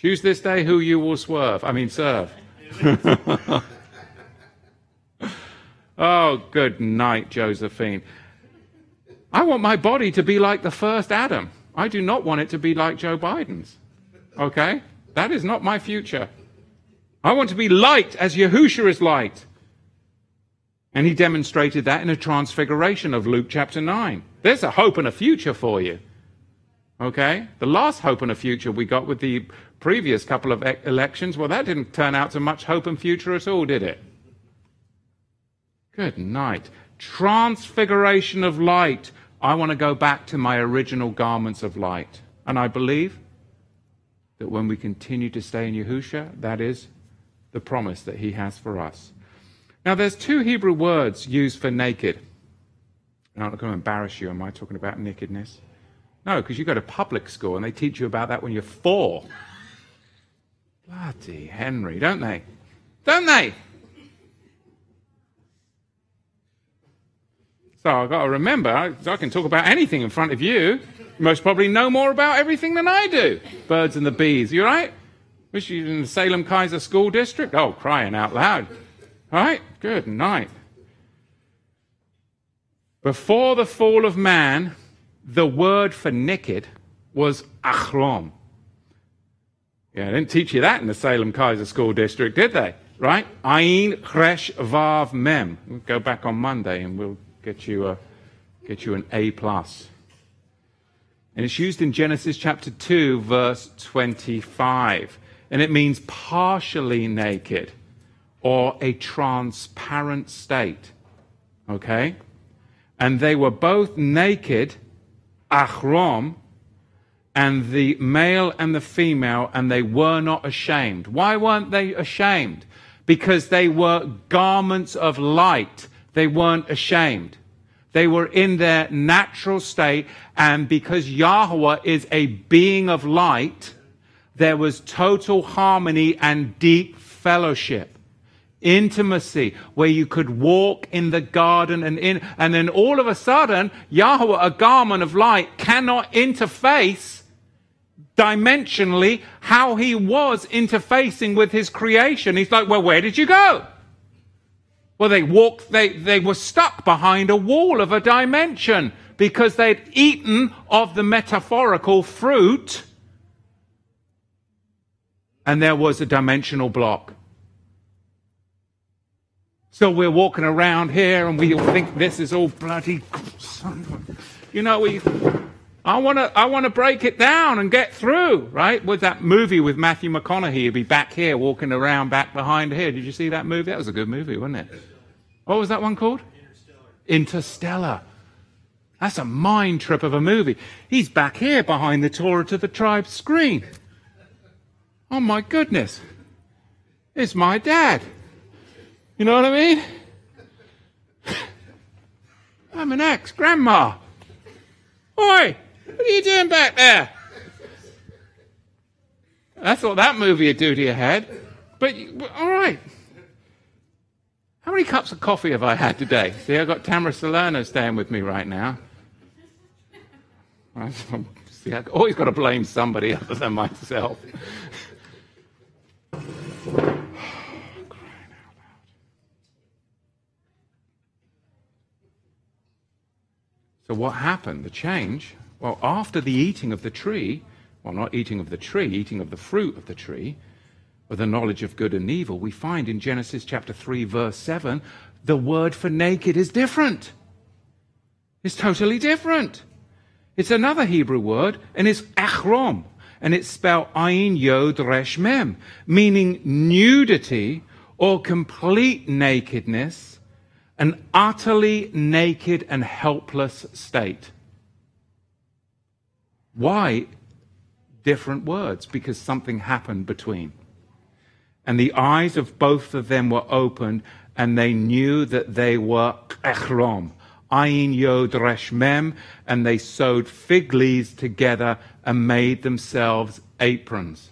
Choose this day who you will swerve. I mean, serve. oh, good night, Josephine. I want my body to be like the first Adam. I do not want it to be like Joe Biden's. Okay? That is not my future. I want to be light as Yahusha is light. And he demonstrated that in a transfiguration of Luke chapter 9. There's a hope and a future for you. Okay? The last hope and a future we got with the previous couple of elections, well, that didn't turn out to much hope and future at all, did it? Good night. transfiguration of light. I want to go back to my original garments of light. And I believe that when we continue to stay in Yahusha, that is the promise that he has for us. Now, there's two Hebrew words used for naked. I'm not going to embarrass you. Am I talking about nakedness? No, because you go to public school and they teach you about that when you're four. Bloody Henry, don't they? Don't they? So I've got to remember, I, I can talk about anything in front of you. You most probably know more about everything than I do. Birds and the bees, you right? Wish you in the Salem Keizer School District? Oh, crying out loud. All right? Good night. Before the fall of man, the word for naked was achrom. Yeah, I didn't teach you that in the Salem Keizer School District, did they? Right? Ain Chresh Vav Mem. We'll go back on Monday and we'll get you, a, get you an A. plus. And it's used in Genesis chapter 2, verse 25. And it means partially naked or a transparent state. Okay? And they were both naked, achrom, and the male and the female, and they were not ashamed. Why weren't they ashamed? Because they were garments of light. They weren't ashamed. They were in their natural state, and because Yahweh is a being of light, there was total harmony and deep fellowship intimacy where you could walk in the garden and in and then all of a sudden yahweh a garment of light cannot interface dimensionally how he was interfacing with his creation he's like well where did you go well they walked they they were stuck behind a wall of a dimension because they'd eaten of the metaphorical fruit and there was a dimensional block so we're walking around here and we think this is all bloody. You know, we. I want to. I want to break it down and get through. Right with that movie with Matthew McConaughey, he'd be back here walking around back behind here. Did you see that movie? That was a good movie, wasn't it? What was that one called? Interstellar. Interstellar. That's a mind trip of a movie. He's back here behind the Torah to the tribe screen. Oh my goodness. It's my dad. You know what I mean? I'm an ex grandma. Oi, what are you doing back there? That's what that movie would do to your head. But, all right. How many cups of coffee have I had today? See, I've got Tamara Salerno staying with me right now. See, I've always got to blame somebody other than myself. So, what happened? The change? Well, after the eating of the tree, well, not eating of the tree, eating of the fruit of the tree, of the knowledge of good and evil, we find in Genesis chapter 3, verse 7, the word for naked is different. It's totally different. It's another Hebrew word, and it's achrom, and it's spelled ayin yod resh mem, meaning nudity or complete nakedness an utterly naked and helpless state. Why different words? Because something happened between. And the eyes of both of them were opened, and they knew that they were echrom, ayin yod resh mem, and they sewed fig leaves together and made themselves aprons.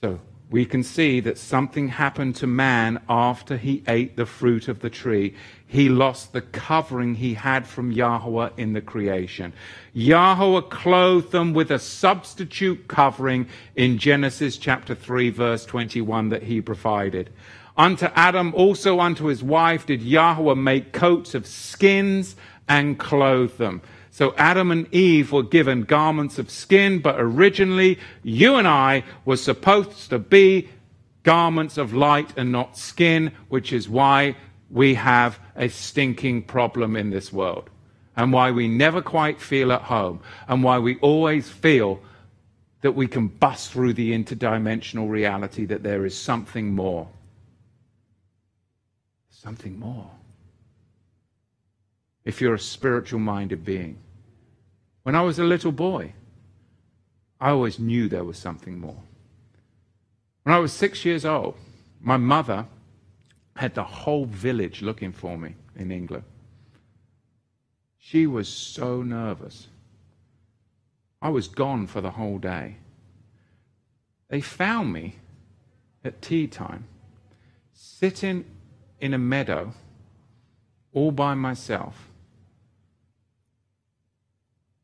So we can see that something happened to man after he ate the fruit of the tree. He lost the covering he had from Yahweh in the creation. Yahweh clothed them with a substitute covering in Genesis chapter 3 verse 21 that he provided. Unto Adam, also unto his wife, did Yahweh make coats of skins and clothe them. So Adam and Eve were given garments of skin, but originally you and I were supposed to be garments of light and not skin, which is why we have a stinking problem in this world and why we never quite feel at home and why we always feel that we can bust through the interdimensional reality that there is something more. Something more. If you're a spiritual minded being. When I was a little boy, I always knew there was something more. When I was six years old, my mother had the whole village looking for me in England. She was so nervous. I was gone for the whole day. They found me at tea time, sitting in a meadow all by myself,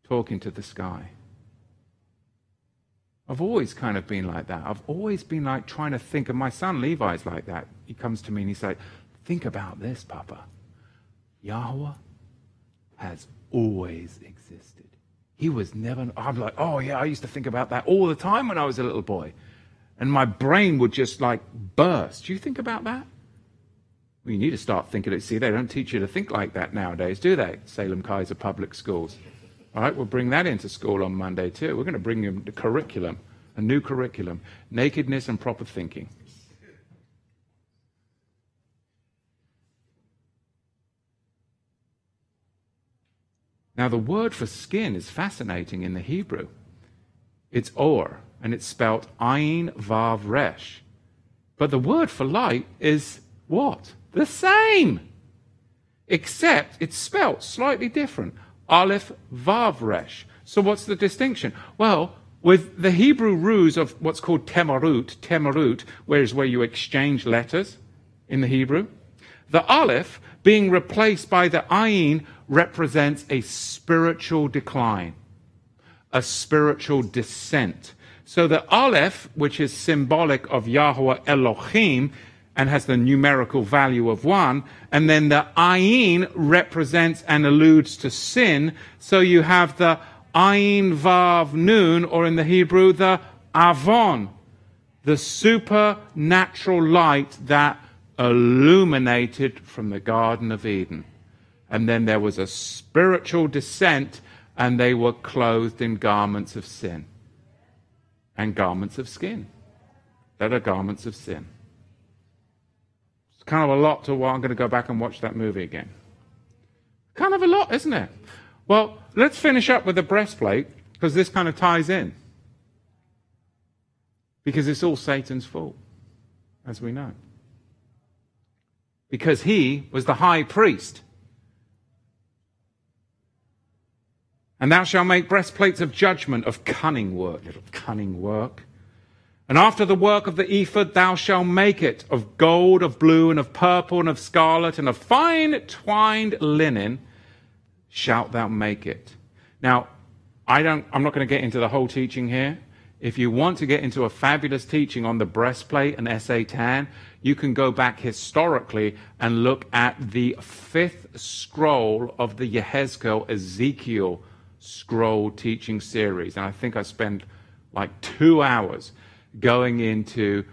talking to the sky. I've always kind of been like that. I've always been like trying to think, and my son Levi's like that. He comes to me and he's like, Think about this, Papa. Yahweh has always existed. He was never, I'm like, oh yeah, I used to think about that all the time when I was a little boy. And my brain would just like burst. Do you think about that? Well, you need to start thinking it. See, they don't teach you to think like that nowadays, do they? Salem Keizer Public Schools. All right, we'll bring that into school on Monday too. We're going to bring you the curriculum, a new curriculum, nakedness and proper thinking. Now, the word for skin is fascinating in the Hebrew. It's or, and it's spelt Ayin Vav Resh. But the word for light is what? The same. Except it's spelt slightly different. Aleph Vav Resh. So what's the distinction? Well, with the Hebrew ruse of what's called temarut, temarut, where is where you exchange letters in the Hebrew, the Aleph being replaced by the Ayin represents a spiritual decline, a spiritual descent. So the Aleph, which is symbolic of Yahweh Elohim, and has the numerical value of one. And then the ayin represents and alludes to sin. So you have the ayin vav nun, or in the Hebrew, the avon, the supernatural light that illuminated from the Garden of Eden. And then there was a spiritual descent, and they were clothed in garments of sin and garments of skin that are garments of sin kind of a lot to what I'm going to go back and watch that movie again. Kind of a lot, isn't it? Well, let's finish up with the breastplate because this kind of ties in. Because it's all Satan's fault, as we know. Because he was the high priest. And thou shalt make breastplates of judgment, of cunning work, little cunning work. And after the work of the ephod, thou shalt make it of gold, of blue, and of purple, and of scarlet, and of fine twined linen shalt thou make it. Now, I don't, I'm not going to get into the whole teaching here. If you want to get into a fabulous teaching on the breastplate and Satan, you can go back historically and look at the fifth scroll of the Yehezkel Ezekiel scroll teaching series. And I think I spent like two hours going into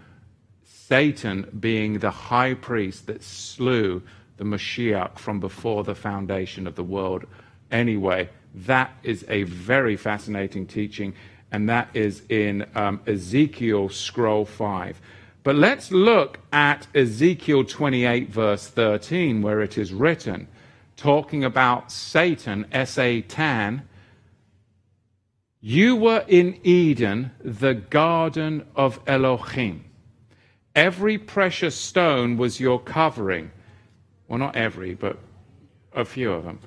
Satan being the high priest that slew the Mashiach from before the foundation of the world. Anyway, that is a very fascinating teaching, and that is in um, Ezekiel scroll 5. But let's look at Ezekiel 28, verse 13, where it is written, talking about Satan, S A Tan, you were in Eden, the garden of Elohim. Every precious stone was your covering. Well, not every, but a few of them.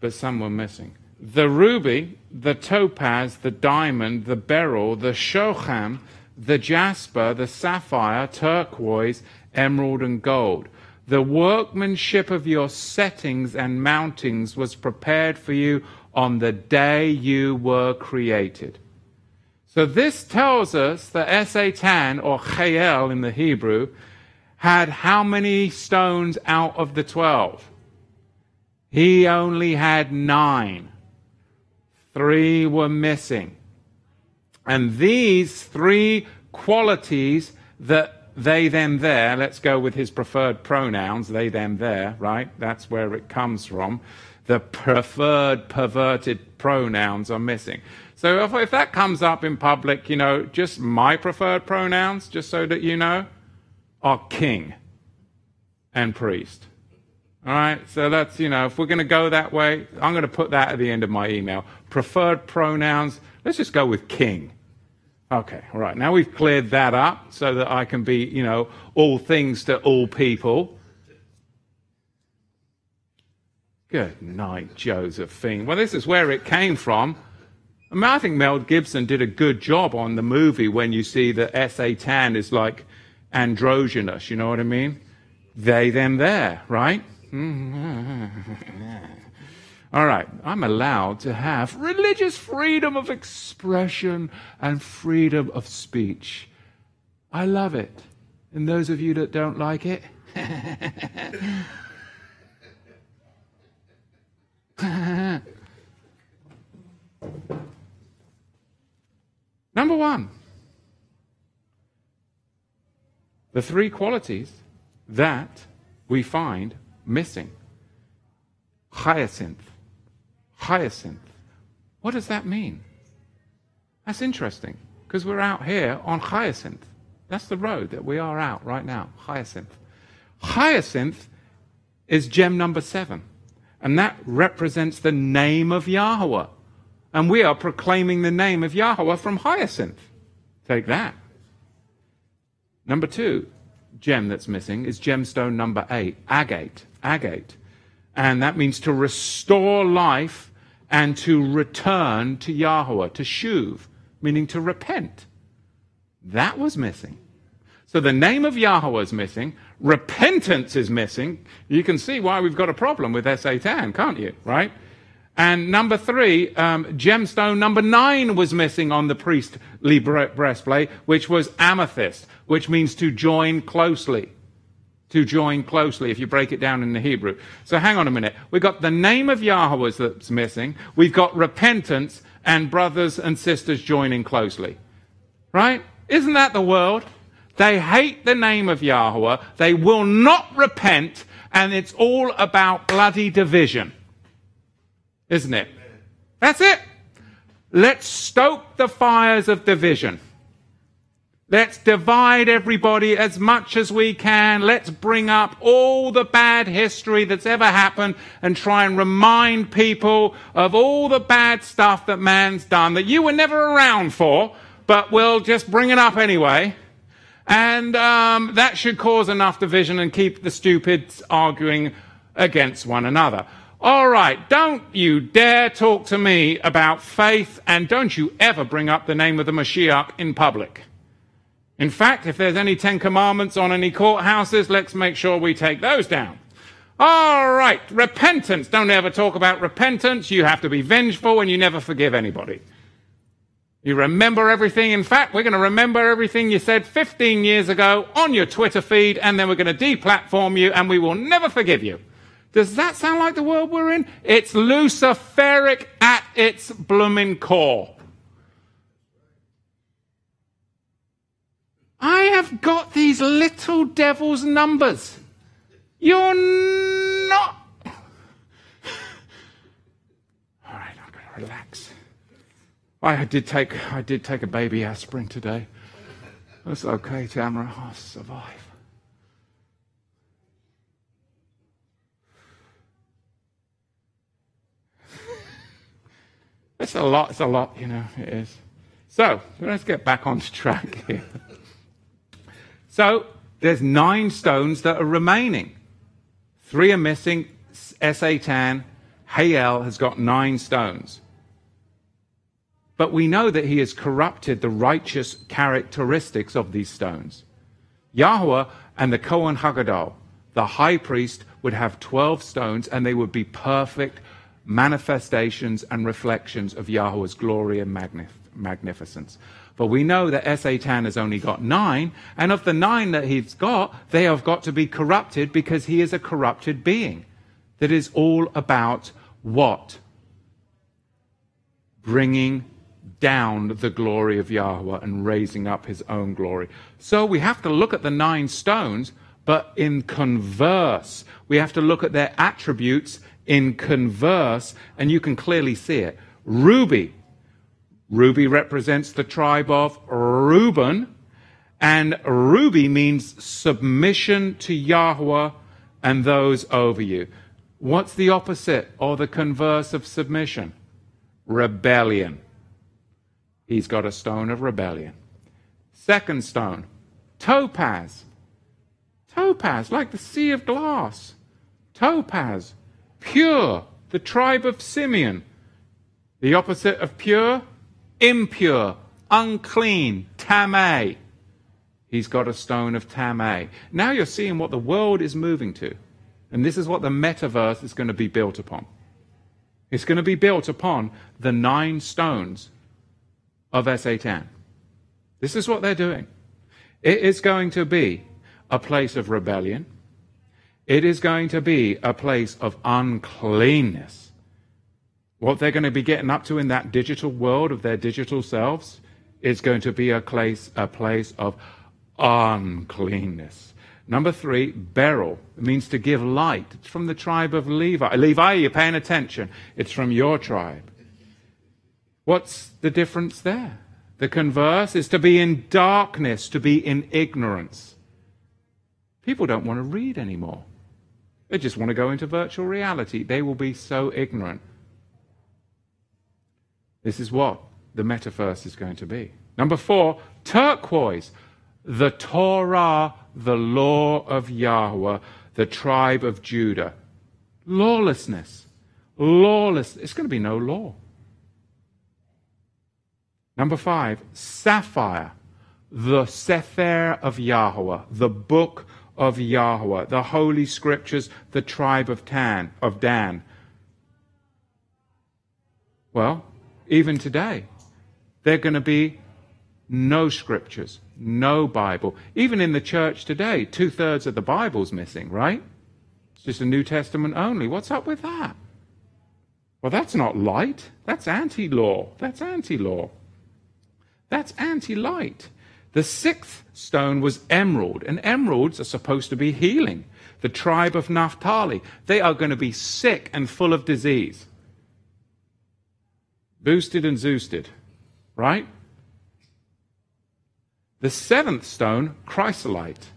But some were missing. The ruby, the topaz, the diamond, the beryl, the shocham, the jasper, the sapphire, turquoise, emerald, and gold. The workmanship of your settings and mountings was prepared for you on the day you were created. So this tells us that Satan, or Chayel in the Hebrew, had how many stones out of the twelve? He only had nine. Three were missing. And these three qualities that they, them, there, let's go with his preferred pronouns, they, them, there, right? That's where it comes from the preferred perverted pronouns are missing. So if, if, that comes up in public, you know, just my preferred pronouns, just so that you know, are king and priest. All right, so that's, you know, if we're going to go that way, I'm going to put that at the end of my email. Preferred pronouns, let's just go with king. Okay, all right, now we've cleared that up so that I can be, you know, all things to all people. Good night, Josephine. Well, this is where it came from. I mean, I think Mel Gibson did a good job on the movie when you see that S.A.Tan is like androgynous, you know what I mean? They, them, there, right? All right, I'm allowed to have religious freedom of expression and freedom of speech. I love it. And those of you that don't like it, Number one, the three qualities that we find missing. Hyacinth. Hyacinth. What does that mean? That's interesting because we're out here on Hyacinth. That's the road that we are out right now, Hyacinth. Hyacinth is gem number seven, and that represents the name of Yahweh. And we are proclaiming the name of Yahweh from Hyacinth. Take that. Number two gem that's missing is gemstone number eight, agate. Agate. And that means to restore life and to return to Yahweh, to shuv, meaning to repent. That was missing. So the name of Yahweh is missing. Repentance is missing. You can see why we've got a problem with S-A-Tan, can't you? Right? And number three, um, gemstone number nine was missing on the priestly breastplate, which was amethyst, which means to join closely. To join closely, if you break it down in the Hebrew. So hang on a minute. We've got the name of Yahweh that's missing. We've got repentance and brothers and sisters joining closely. Right? Isn't that the world? They hate the name of Yahweh. They will not repent. And it's all about bloody division isn't it? That's it. Let's stoke the fires of division. Let's divide everybody as much as we can. Let's bring up all the bad history that's ever happened and try and remind people of all the bad stuff that man's done that you were never around for, but we'll just bring it up anyway. And um, that should cause enough division and keep the stupids arguing against one another. All right, don't you dare talk to me about faith, and don't you ever bring up the name of the Mashiach in public. In fact, if there's any Ten Commandments on any courthouses, let's make sure we take those down. All right, repentance. Don't ever talk about repentance. You have to be vengeful and you never forgive anybody. You remember everything. In fact, we're going to remember everything you said 15 years ago on your Twitter feed, and then we're going to deplatform you, and we will never forgive you. Does that sound like the world we're in? It's Luciferic at its blooming core. I have got these little devil's numbers. You're not. All right, I'm going to relax. I did take I did take a baby aspirin today. That's okay, Tamara. I'll survive. It's a lot, it's a lot, you know, it is. So, let's get back on track here. So, there's nine stones that are remaining. Three are missing. S-A-Tan, Hayel has got nine stones. But we know that he has corrupted the righteous characteristics of these stones. Yahweh and the Cohen HaGadol, the high priest, would have 12 stones and they would be perfect, manifestations and reflections of Yahweh's glory and magnif- magnificence. But we know that S-A-Tan has only got nine, and of the nine that he's got, they have got to be corrupted because he is a corrupted being. That is all about what? Bringing down the glory of Yahweh and raising up his own glory. So we have to look at the nine stones, but in converse. We have to look at their attributes in converse, and you can clearly see it. Ruby. Ruby represents the tribe of Reuben, and Ruby means submission to Yahweh and those over you. What's the opposite or the converse of submission? Rebellion. He's got a stone of rebellion. Second stone, topaz. Topaz, like the sea of glass. Topaz, pure, the tribe of Simeon. The opposite of pure, impure, unclean, tameh. He's got a stone of tameh. Now you're seeing what the world is moving to. And this is what the metaverse is going to be built upon. It's going to be built upon the nine stones of Satan. This is what they're doing. It is going to be a place of rebellion. It is going to be a place of uncleanness. What they're going to be getting up to in that digital world of their digital selves is going to be a place, a place of uncleanness. Number three, beryl. Means to give light. It's from the tribe of Levi. Levi, you're paying attention. It's from your tribe. What's the difference there? The converse is to be in darkness, to be in ignorance. People don't want to read anymore. They just want to go into virtual reality. They will be so ignorant. This is what the metaverse is going to be. Number four, turquoise. The Torah the law of Yahweh, the tribe of Judah. Lawlessness. Lawless. It's going to be no law. Number five, sapphire, the Sefer of Yahweh, the book of Yahweh, the holy scriptures, the tribe of Tan, of Dan. Well, even today, they're going to be no scriptures, no Bible. Even in the church today, two thirds of the Bible's missing, right? It's just a New Testament only. What's up with that? Well, that's not light. That's anti law. That's anti law. That's anti light. The sixth stone was emerald, and emeralds are supposed to be healing. The tribe of Naphtali, they are going to be sick and full of disease. Boosted and Zoosted, right? The seventh stone, chrysolite.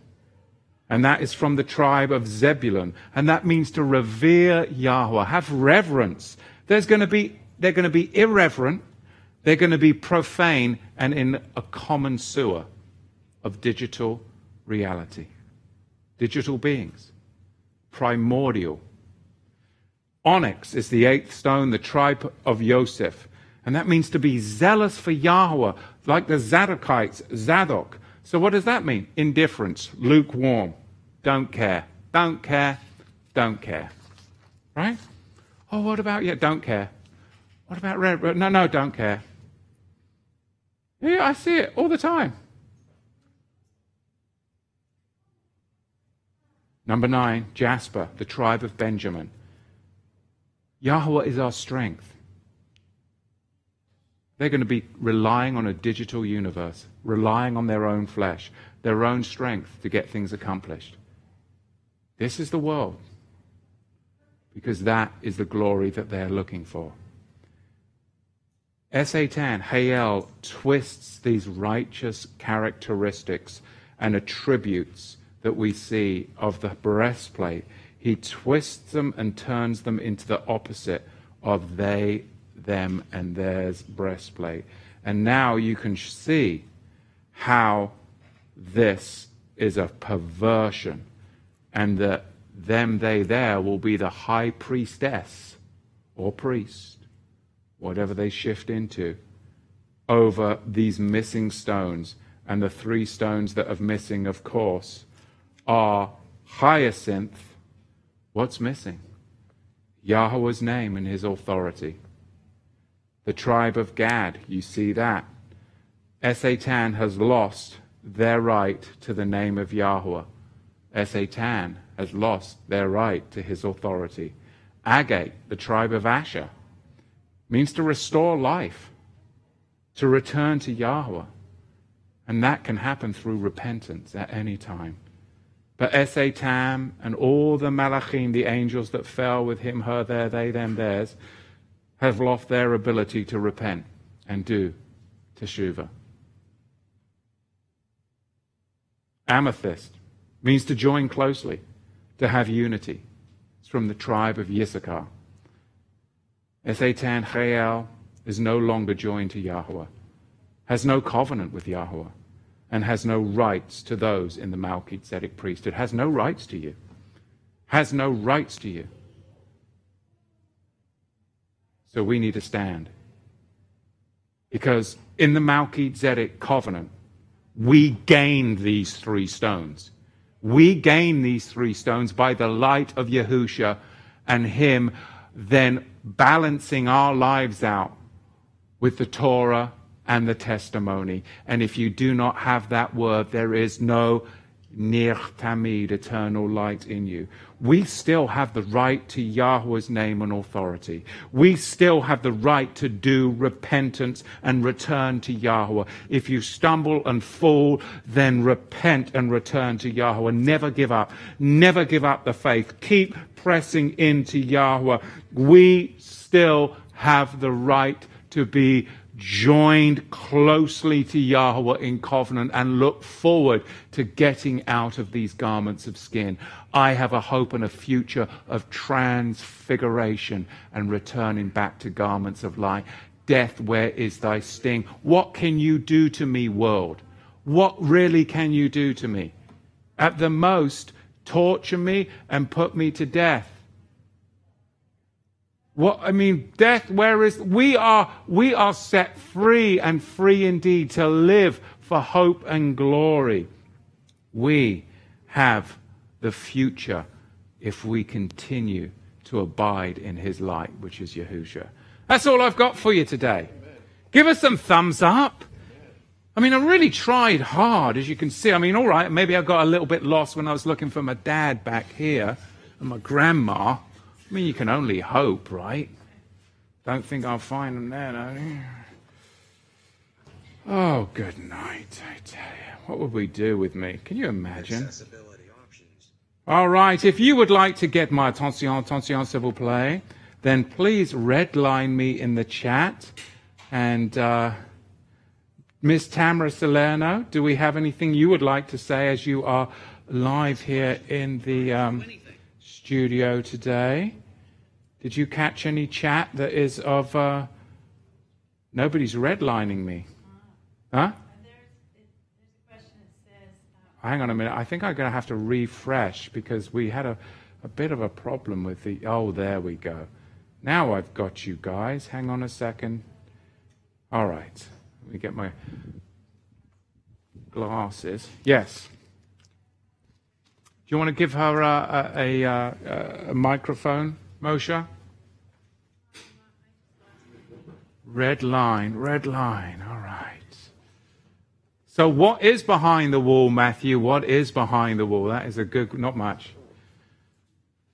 And that is from the tribe of Zebulun. And that means to revere Yahweh, have reverence. There's going to be, they're going to be irreverent, they're going to be profane, and in a common sewer of digital reality. Digital beings. Primordial. Onyx is the eighth stone, the tribe of Joseph. And that means to be zealous for Yahweh, like the Zadokites, Zadok. So what does that mean? Indifference, lukewarm, don't care, don't care, don't care. Right? Oh, what about, yeah, don't care. What about red? No, no, don't care. Yeah, I see it all the time. Number nine, Jasper, the tribe of Benjamin. Yahweh is our strength. They're going to be relying on a digital universe, relying on their own flesh, their own strength to get things accomplished. This is the world. Because that is the glory that they're looking for. Satan, Hael, twists these righteous characteristics and attributes that we see of the breastplate. He twists them and turns them into the opposite of they them and theirs breastplate. And now you can see how this is a perversion and that them, they, there will be the high priestess or priest, whatever they shift into, over these missing stones. And the three stones that are missing, of course, are hyacinth. What's missing? Yahweh's name and his authority. The tribe of Gad, you see that. Satan has lost their right to the name of Yahweh. Satan has lost their right to his authority. Agag, the tribe of Asher, means to restore life, to return to Yahweh. And that can happen through repentance at any time. But Satan and all the Malachim, the angels that fell with him, her, there, they, them, theirs, have lost their ability to repent and do teshuvah. Amethyst means to join closely, to have unity. It's from the tribe of Issachar. Satan Chayel is no longer joined to Yahweh, has no covenant with Yahweh, and has no rights to those in the Melchizedek priesthood, has no rights to you, has no rights to you. So we need to stand. Because in the Melchizedek covenant, we gain these three stones. We gain these three stones by the light of Yahusha and Him then balancing our lives out with the Torah and the testimony. And if you do not have that word, there is no Ner Tamid, eternal light in you. We still have the right to Yahweh's name and authority. We still have the right to do repentance and return to Yahweh. If you stumble and fall, then repent and return to Yahweh. Never give up. Never give up the faith. Keep pressing into Yahweh. We still have the right to be joined closely to Yahweh in covenant and look forward to getting out of these garments of skin. I have a hope and a future of transfiguration and returning back to garments of light. Death, where is thy sting? What can you do to me, world? What really can you do to me? At the most, torture me and put me to death. What I mean, death, where is we are we are set free and free indeed to live for hope and glory. We have the future if we continue to abide in his light, which is Yahusha. That's all I've got for you today. Give us some thumbs up. I mean, I really tried hard, as you can see. I mean, all right, maybe I got a little bit lost when I was looking for my dad back here and my grandma. I mean, you can only hope, right? Don't think I'll find them there, no. Oh, good night, I tell you. What would we do with me? Can you imagine? All right, if you would like to get my attention, attention, s'il vous plaît, then please redline me in the chat. And uh, Miss Tamara Salerno, do we have anything you would like to say as you are live here in the um, studio today? Did you catch any chat that is of. Uh, nobody's redlining me. Huh? Hang on a minute. I think I'm going to have to refresh because we had a, a bit of a problem with the. Oh, there we go. Now I've got you guys. Hang on a second. All right. Let me get my glasses. Yes. Do you want to give her a, a, a, a microphone? Moshe? Red line, red line. All right. So, what is behind the wall, Matthew? What is behind the wall? That is a good, not much.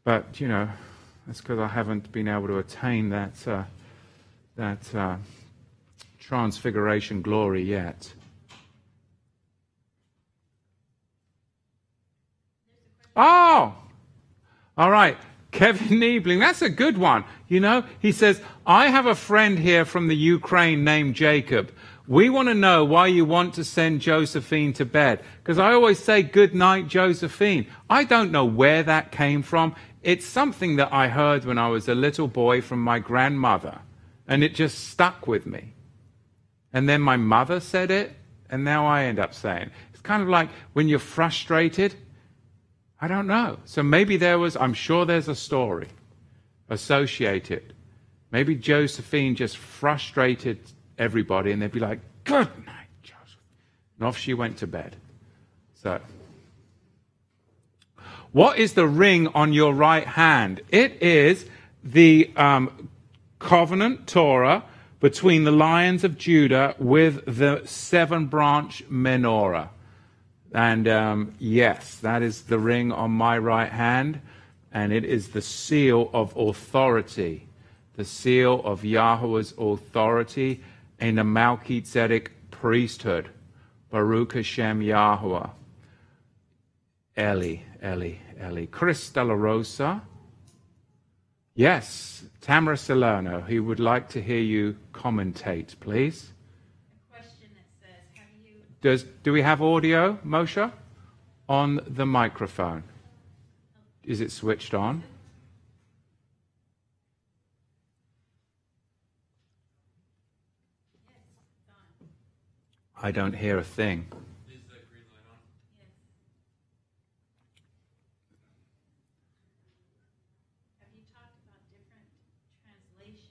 But, you know, that's because I haven't been able to attain that, uh, that uh, transfiguration glory yet. Oh! All right. Kevin Niebling, that's a good one. You know, he says, I have a friend here from the Ukraine named Jacob. We want to know why you want to send Josephine to bed. Because I always say, Good night, Josephine. I don't know where that came from. It's something that I heard when I was a little boy from my grandmother. And it just stuck with me. And then my mother said it, and now I end up saying. It's kind of like when you're frustrated I don't know. So maybe there was, I'm sure there's a story associated. Maybe Josephine just frustrated everybody and they'd be like, Good night, Joseph. And off she went to bed. So, what is the ring on your right hand? It is the um, covenant Torah between the lions of Judah with the seven branch menorah. And um, yes, that is the ring on my right hand, and it is the seal of authority, the seal of Yahweh's authority in the Melchizedek priesthood. Baruch Hashem Yahweh. Eli, Eli, Eli. Chris Della Rosa. Yes, Tamara Salerno, he would like to hear you commentate, please. Does, do we have audio, Moshe, on the microphone? Is it switched on? I don't hear a thing.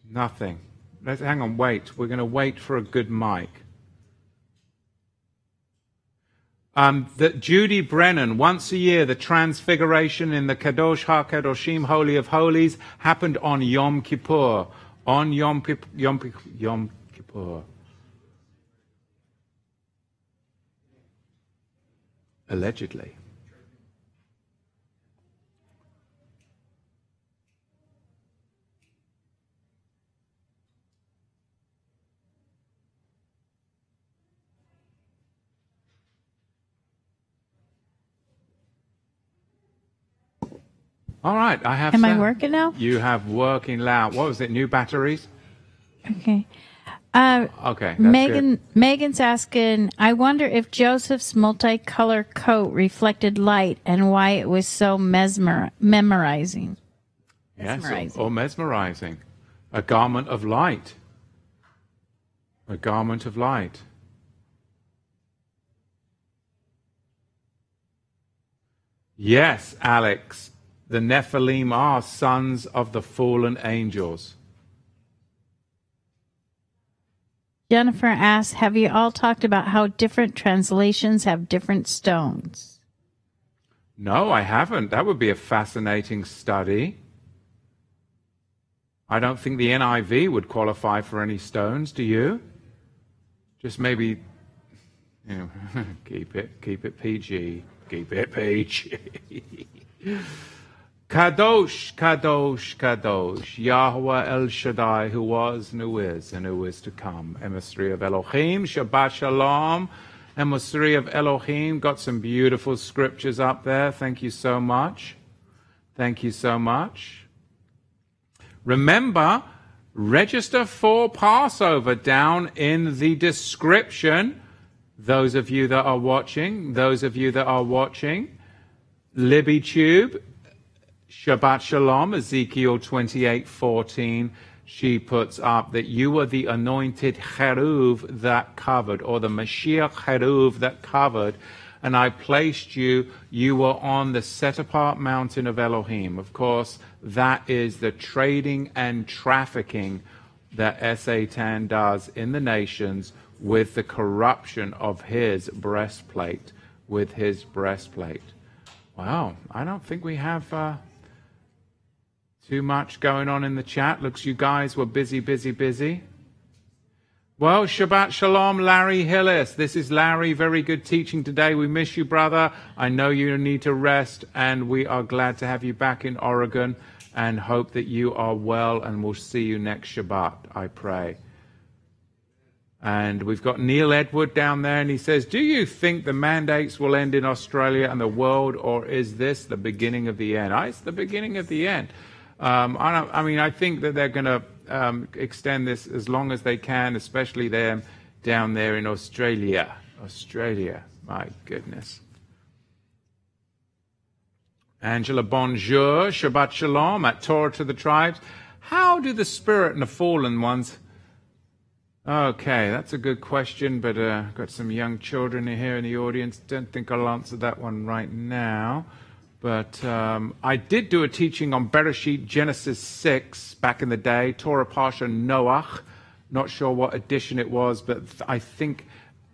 Nothing. Let's hang on, wait. We're going to wait for a good mic. Um, that Judy Brennan, once a year, the transfiguration in the Kadosh HaKadoshim, Holy of Holies, happened on Yom Kippur. On Yom, Yom, Yom Kippur. Allegedly. All right, I have.
Am I working now?
You have working loud. What was it? New batteries?
Okay. Uh,
Okay. That's
Megan
Good.
Megan's asking, I wonder if Joseph's multicolor coat reflected light and why it was so mesmer memorizing.
Yes,
mesmerizing.
or, or mesmerizing. A garment of light. A garment of light. Yes, Alex. The Nephilim are sons of the fallen angels.
Jennifer asks, Have you all talked about how different translations have different stones?
No, I haven't. That would be a fascinating study. I don't think the NIV would qualify for any stones, do you? Just maybe, you know, keep it, keep it PG, keep it PG. Kadosh, Kadosh, Kadosh, Yahweh El Shaddai, who was and who is and who is to come. Emissary of Elohim, Shabbat Shalom. Emissary of Elohim, got some beautiful scriptures up there. Thank you so much. Thank you so much. Remember, register for Passover down in the description. Those of you that are watching, those of you that are watching, LibbyTube, Shabbat Shalom, Ezekiel 28:14, she puts up that you were the anointed cheruv that covered, or the Mashiach cheruv that covered, and I placed you, you were on the set apart mountain of Elohim. Of course, that is the trading and trafficking that Satan does in the nations with the corruption of his breastplate, with his breastplate. Wow, I don't think we have uh, too much going on in the chat. Looks you guys were busy, busy, busy. Well, Shabbat Shalom, Larry Hillis. This is Larry. Very good teaching today. We miss you, brother. I know you need to rest, and we are glad to have you back in Oregon and hope that you are well, and we'll see you next Shabbat, I pray. And we've got Neil Edward down there, and he says, Do you think the mandates will end in Australia and the world, or is this the beginning of the end? Ah, it's the beginning of the end. Um, I, I mean, I think that they're going to um, extend this as long as they can, especially them down there in Australia. Australia, my goodness. Angela, bonjour, Shabbat Shalom, at Torah to the tribes. How do the spirit and the fallen ones Okay, that's a good question, but uh, got some young children here in the audience. Don't think I'll answer that one right now. But um, I did do a teaching on Bereshit Genesis 6 back in the day, Torah Parsha Noach. Not sure what edition it was, but I think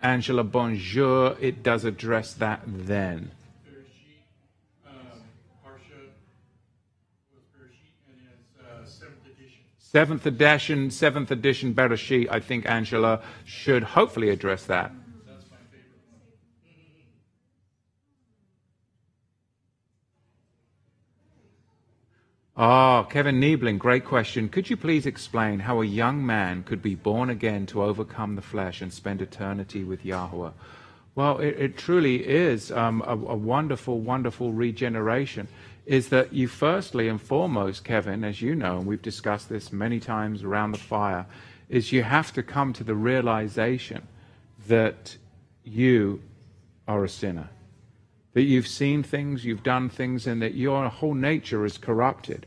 Angela Bonjour, it does address that then.
Bereshit, um, Parsha was Bereshit and it's uh, seventh edition.
Seventh edition, seventh edition Bereshit, I think Angela should hopefully address that.
That's my favorite one.
Ah, Kevin Niebling, great question. Could you please explain how a young man could be born again to overcome the flesh and spend eternity with Yahweh? Well, it, it truly is um, a, a wonderful, wonderful regeneration. Is that you firstly and foremost, Kevin, as you know, and we've discussed this many times around the fire, is you have to come to the realization that you are a sinner that you've seen things, you've done things, and that your whole nature is corrupted.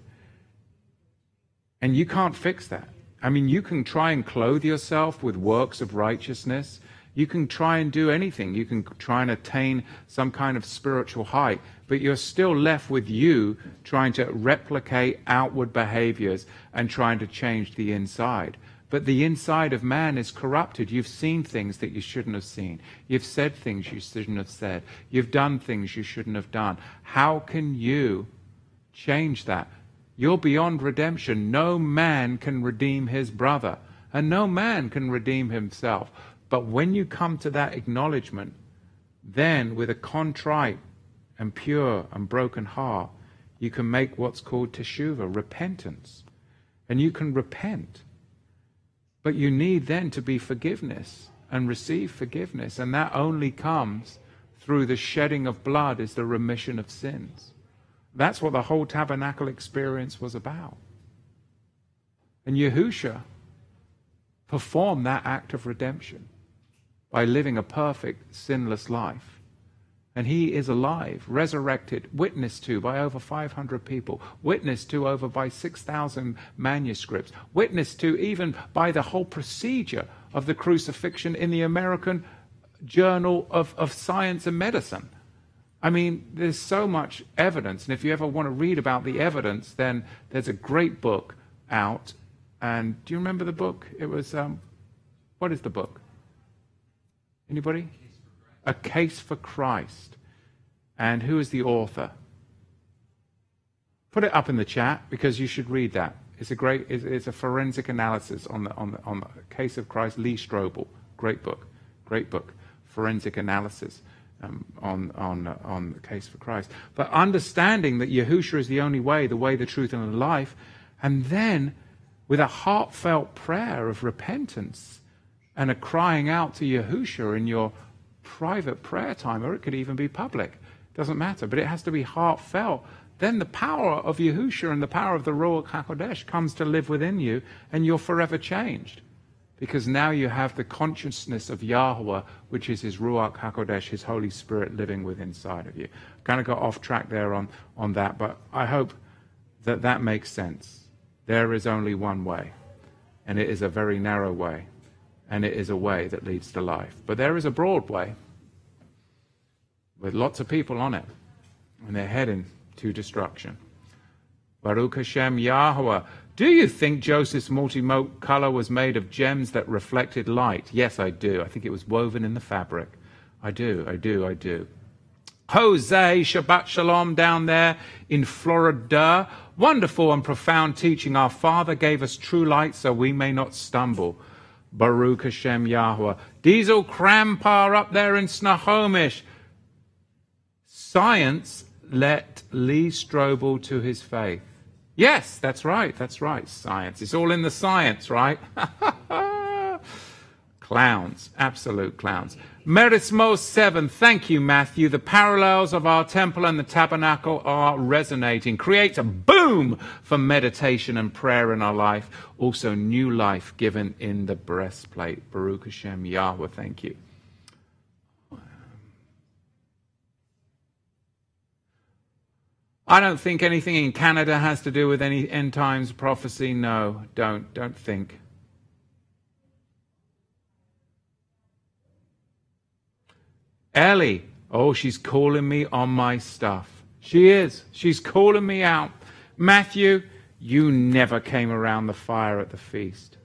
And you can't fix that. I mean, you can try and clothe yourself with works of righteousness. You can try and do anything. You can try and attain some kind of spiritual height, but you're still left with you trying to replicate outward behaviors and trying to change the inside. But the inside of man is corrupted. You've seen things that you shouldn't have seen. You've said things you shouldn't have said. You've done things you shouldn't have done. How can you change that? You're beyond redemption. No man can redeem his brother, and no man can redeem himself. But when you come to that acknowledgement, then with a contrite and pure and broken heart, you can make what's called teshuva, repentance. And you can repent. But you need then to be forgiveness and receive forgiveness. And that only comes through the shedding of blood, is the remission of sins. That's what the whole tabernacle experience was about. And Yahusha performed that act of redemption by living a perfect, sinless life. And he is alive, resurrected, witnessed to by over 500 people, witnessed to over by 6,000 manuscripts, witnessed to even by the whole procedure of the crucifixion in the American Journal of, of Science and Medicine. I mean, there's so much evidence. And if you ever want to read about the evidence, then there's a great book out. And do you remember the book? It was, um, what is the book? Anybody? A Case for Christ. And who is the author? Put it up in the chat because you should read that. It's a great, it's, a forensic analysis on the, on, the, on the case of Christ. Lee Strobel, great book, great book, forensic analysis um, on, on, uh, on the case for Christ. But understanding that Yahusha is the only way, the way, the truth, and the life, and then with a heartfelt prayer of repentance and a crying out to Yahusha in your private prayer time, or it could even be public. Doesn't matter, but it has to be heartfelt. Then the power of Yahusha and the power of the Ruach HaKodesh comes to live within you, and you're forever changed. Because now you have the consciousness of Yahweh, which is his Ruach HaKodesh, his Holy Spirit living within inside of you. Kind of got off track there on, on that, but I hope that that makes sense. There is only one way, and it is a very narrow way, and it is a way that leads to life. But there is a broad way, with lots of people on it, and they're heading to destruction. Baruch Hashem Yahweh. Do you think Joseph's multi-color was made of gems that reflected light? Yes, I do. I think it was woven in the fabric. I do, I do, I do. Jose, Shabbat Shalom down there in Florida. Wonderful and profound teaching. Our Father gave us true light so we may not stumble. Baruch Hashem Yahweh. Diesel Crampar up there in Snohomish. Science let Lee Strobel to his faith. Yes, that's right, that's right, science. It's all in the science, right? clowns, absolute clowns. Merismo 7, thank you, Matthew. The parallels of our temple and the tabernacle are resonating. Create a boom for meditation and prayer in our life. Also, new life given in the breastplate. Baruch Hashem Yahweh, thank you. I don't think anything in Canada has to do with any end times prophecy. No, don't. Don't think. Ellie, oh, she's calling me on my stuff. She is. She's calling me out. Matthew, you never came around the fire at the feast.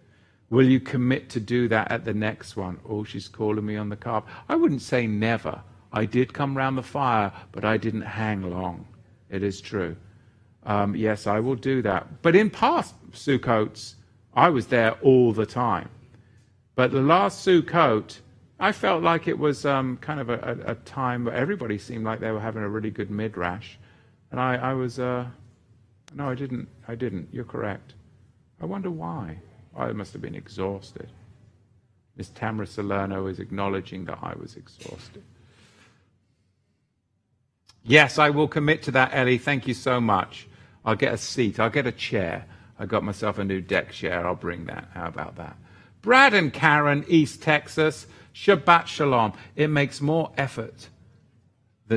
Will you commit to do that at the next one? Oh, she's calling me on the carp. I wouldn't say never. I did come round the fire, but I didn't hang long. It is true. Um, yes, I will do that. But in past Sukkots, I was there all the time. But the last Sukkot, I felt like it was um, kind of a, a, a, time where everybody seemed like they were having a really good midrash. And I, I was, uh, no, I didn't. I didn't. You're correct. I wonder why. I must have been exhausted. Miss Tamara Salerno is acknowledging that I was exhausted. Yes, I will commit to that, Ellie. Thank you so much. I'll get a seat. I'll get a chair. I got myself a new deck chair. I'll bring that. How about that? Brad and Karen, East Texas. Shabbat Shalom. It makes more effort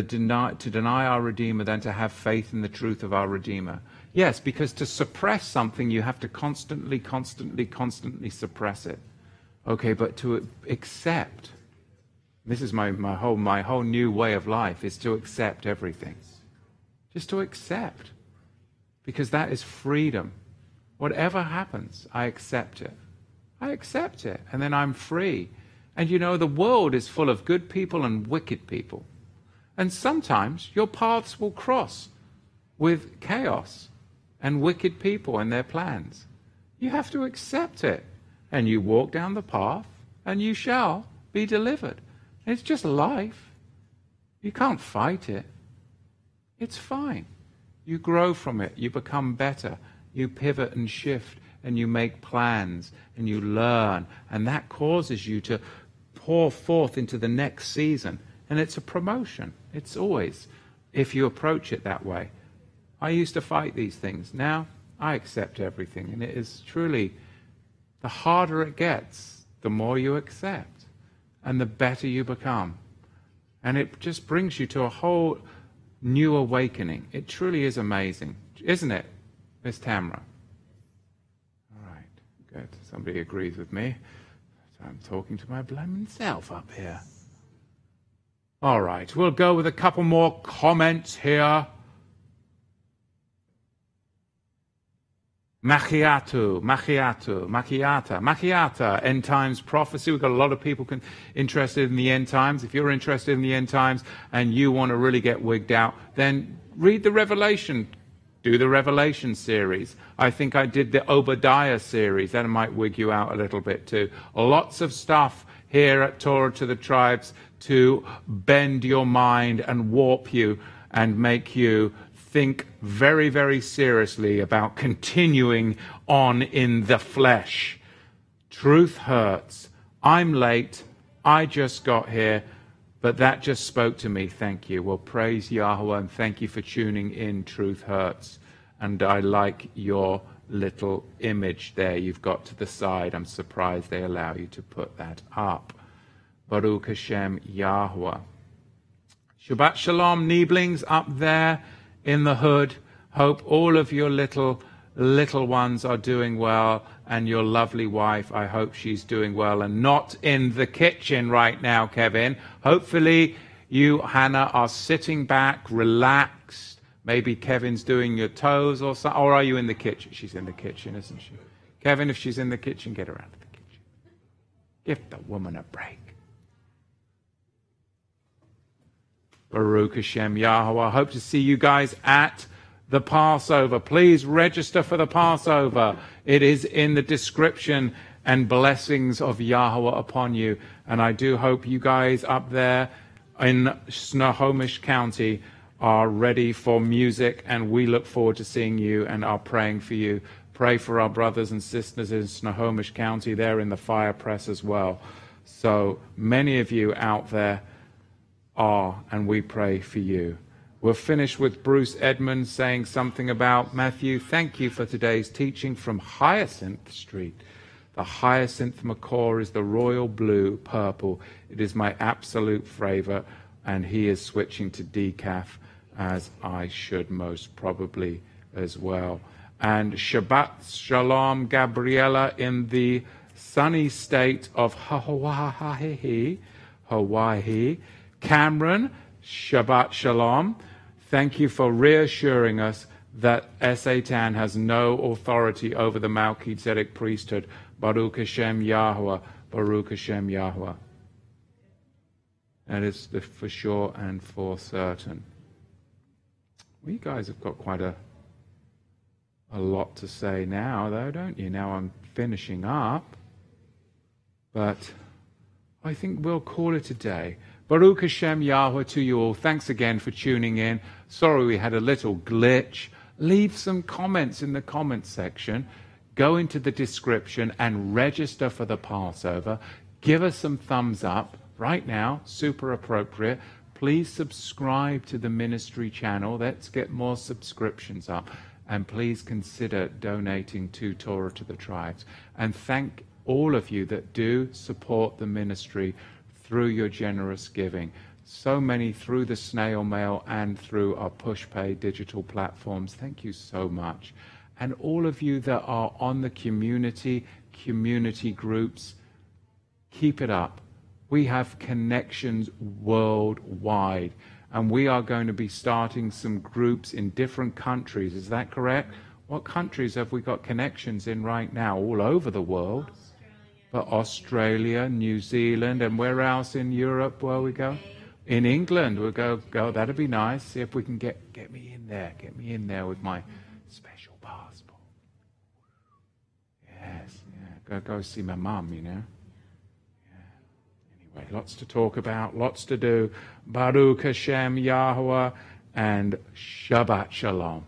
deny, to deny our Redeemer than to have faith in the truth of our Redeemer. Yes, because to suppress something, you have to constantly, constantly, constantly suppress it. Okay, but to accept, this is my, my, whole, my whole new way of life, is to accept everything. Just to accept. Because that is freedom. Whatever happens, I accept it. I accept it. And then I'm free. And you know, the world is full of good people and wicked people. And sometimes your paths will cross with chaos and wicked people and their plans. You have to accept it. And you walk down the path and you shall be delivered. It's just life. You can't fight it. It's fine. You grow from it. You become better. You pivot and shift and you make plans and you learn. And that causes you to pour forth into the next season. And it's a promotion. It's always, if you approach it that way. I used to fight these things. Now I accept everything. And it is truly, the harder it gets, the more you accept and the better you become. And it just brings you to a whole new awakening. It truly is amazing, isn't it, Miss Tamara? All right, good. Somebody agrees with me. I'm talking to my blaming self up here. All right, we'll go with a couple more comments here. Macchiato, macchiato, macchiata, macchiata, end times prophecy. We've got a lot of people can, interested in the end times. If you're interested in the end times and you want to really get wigged out, then read the Revelation. Do the Revelation series. I think I did the Obadiah series. That might wig you out a little bit too. Lots of stuff here at Torah to the tribes to bend your mind and warp you and make you think very, very seriously about continuing on in the flesh. Truth hurts. I'm late. I just got here, but that just spoke to me. Thank you. Well, praise Yahweh and thank you for tuning in. Truth hurts. And I like your little image there you've got to the side. I'm surprised they allow you to put that up. Baruch Hashem Yahweh. Shabbat Shalom, Nieblings up there in the hood. Hope all of your little little ones are doing well and your lovely wife i hope she's doing well and not in the kitchen right now kevin hopefully you hannah are sitting back relaxed maybe kevin's doing your toes or something or are you in the kitchen she's in the kitchen isn't she kevin if she's in the kitchen get her out of the kitchen give the woman a break Baruch Hashem Yahweh. I hope to see you guys at the Passover. Please register for the Passover. It is in the description and blessings of Yahweh upon you. And I do hope you guys up there in Snohomish County are ready for music, and we look forward to seeing you and are praying for you. Pray for our brothers and sisters in Snohomish County. They're in the fire press as well. So many of you out there are, and we pray for you. We'll finish with Bruce Edmonds saying something about Matthew. Thank you for today's teaching from Hyacinth Street. The hyacinth macaw is the royal blue purple. It is my absolute flavor, and he is switching to decaf, as I should most probably as well. And Shabbat Shalom, Gabriella, in the sunny state of Hawaii. Hawaii. Cameron, Shabbat Shalom. Thank you for reassuring us that Satan has no authority over the Melchizedek priesthood. Baruch Hashem Yahweh, Baruch Hashem Yahweh. That is the for sure and for certain. Well, you guys have got quite a a lot to say now, though, don't you? Now I'm finishing up. But I think we'll call it a day. Baruch Hashem Yahweh to you all. Thanks again for tuning in. Sorry we had a little glitch. Leave some comments in the comments section. Go into the description and register for the Passover. Give us some thumbs up right now, super appropriate. Please subscribe to the ministry channel. Let's get more subscriptions up. And please consider donating to Torah to the tribes. And thank all of you that do support the ministry through your generous giving. so many through the snail mail and through our PushPay digital platforms. Thank you so much. And all of you that are on the community, community groups, keep it up. We have connections worldwide, and we are going to be starting some groups in different countries. Is that correct? What countries have we got connections in right now? All over the world. But Australia, New Zealand, and where else in Europe will we go? In England, we'll go. Go. That'd be nice. See if we can get get me in there. Get me in there with my special passport. Yes. Yeah. Go go see my mum. You know. Yeah. Anyway, lots to talk about. Lots to do. Baruch Hashem Yahweh and Shabbat Shalom.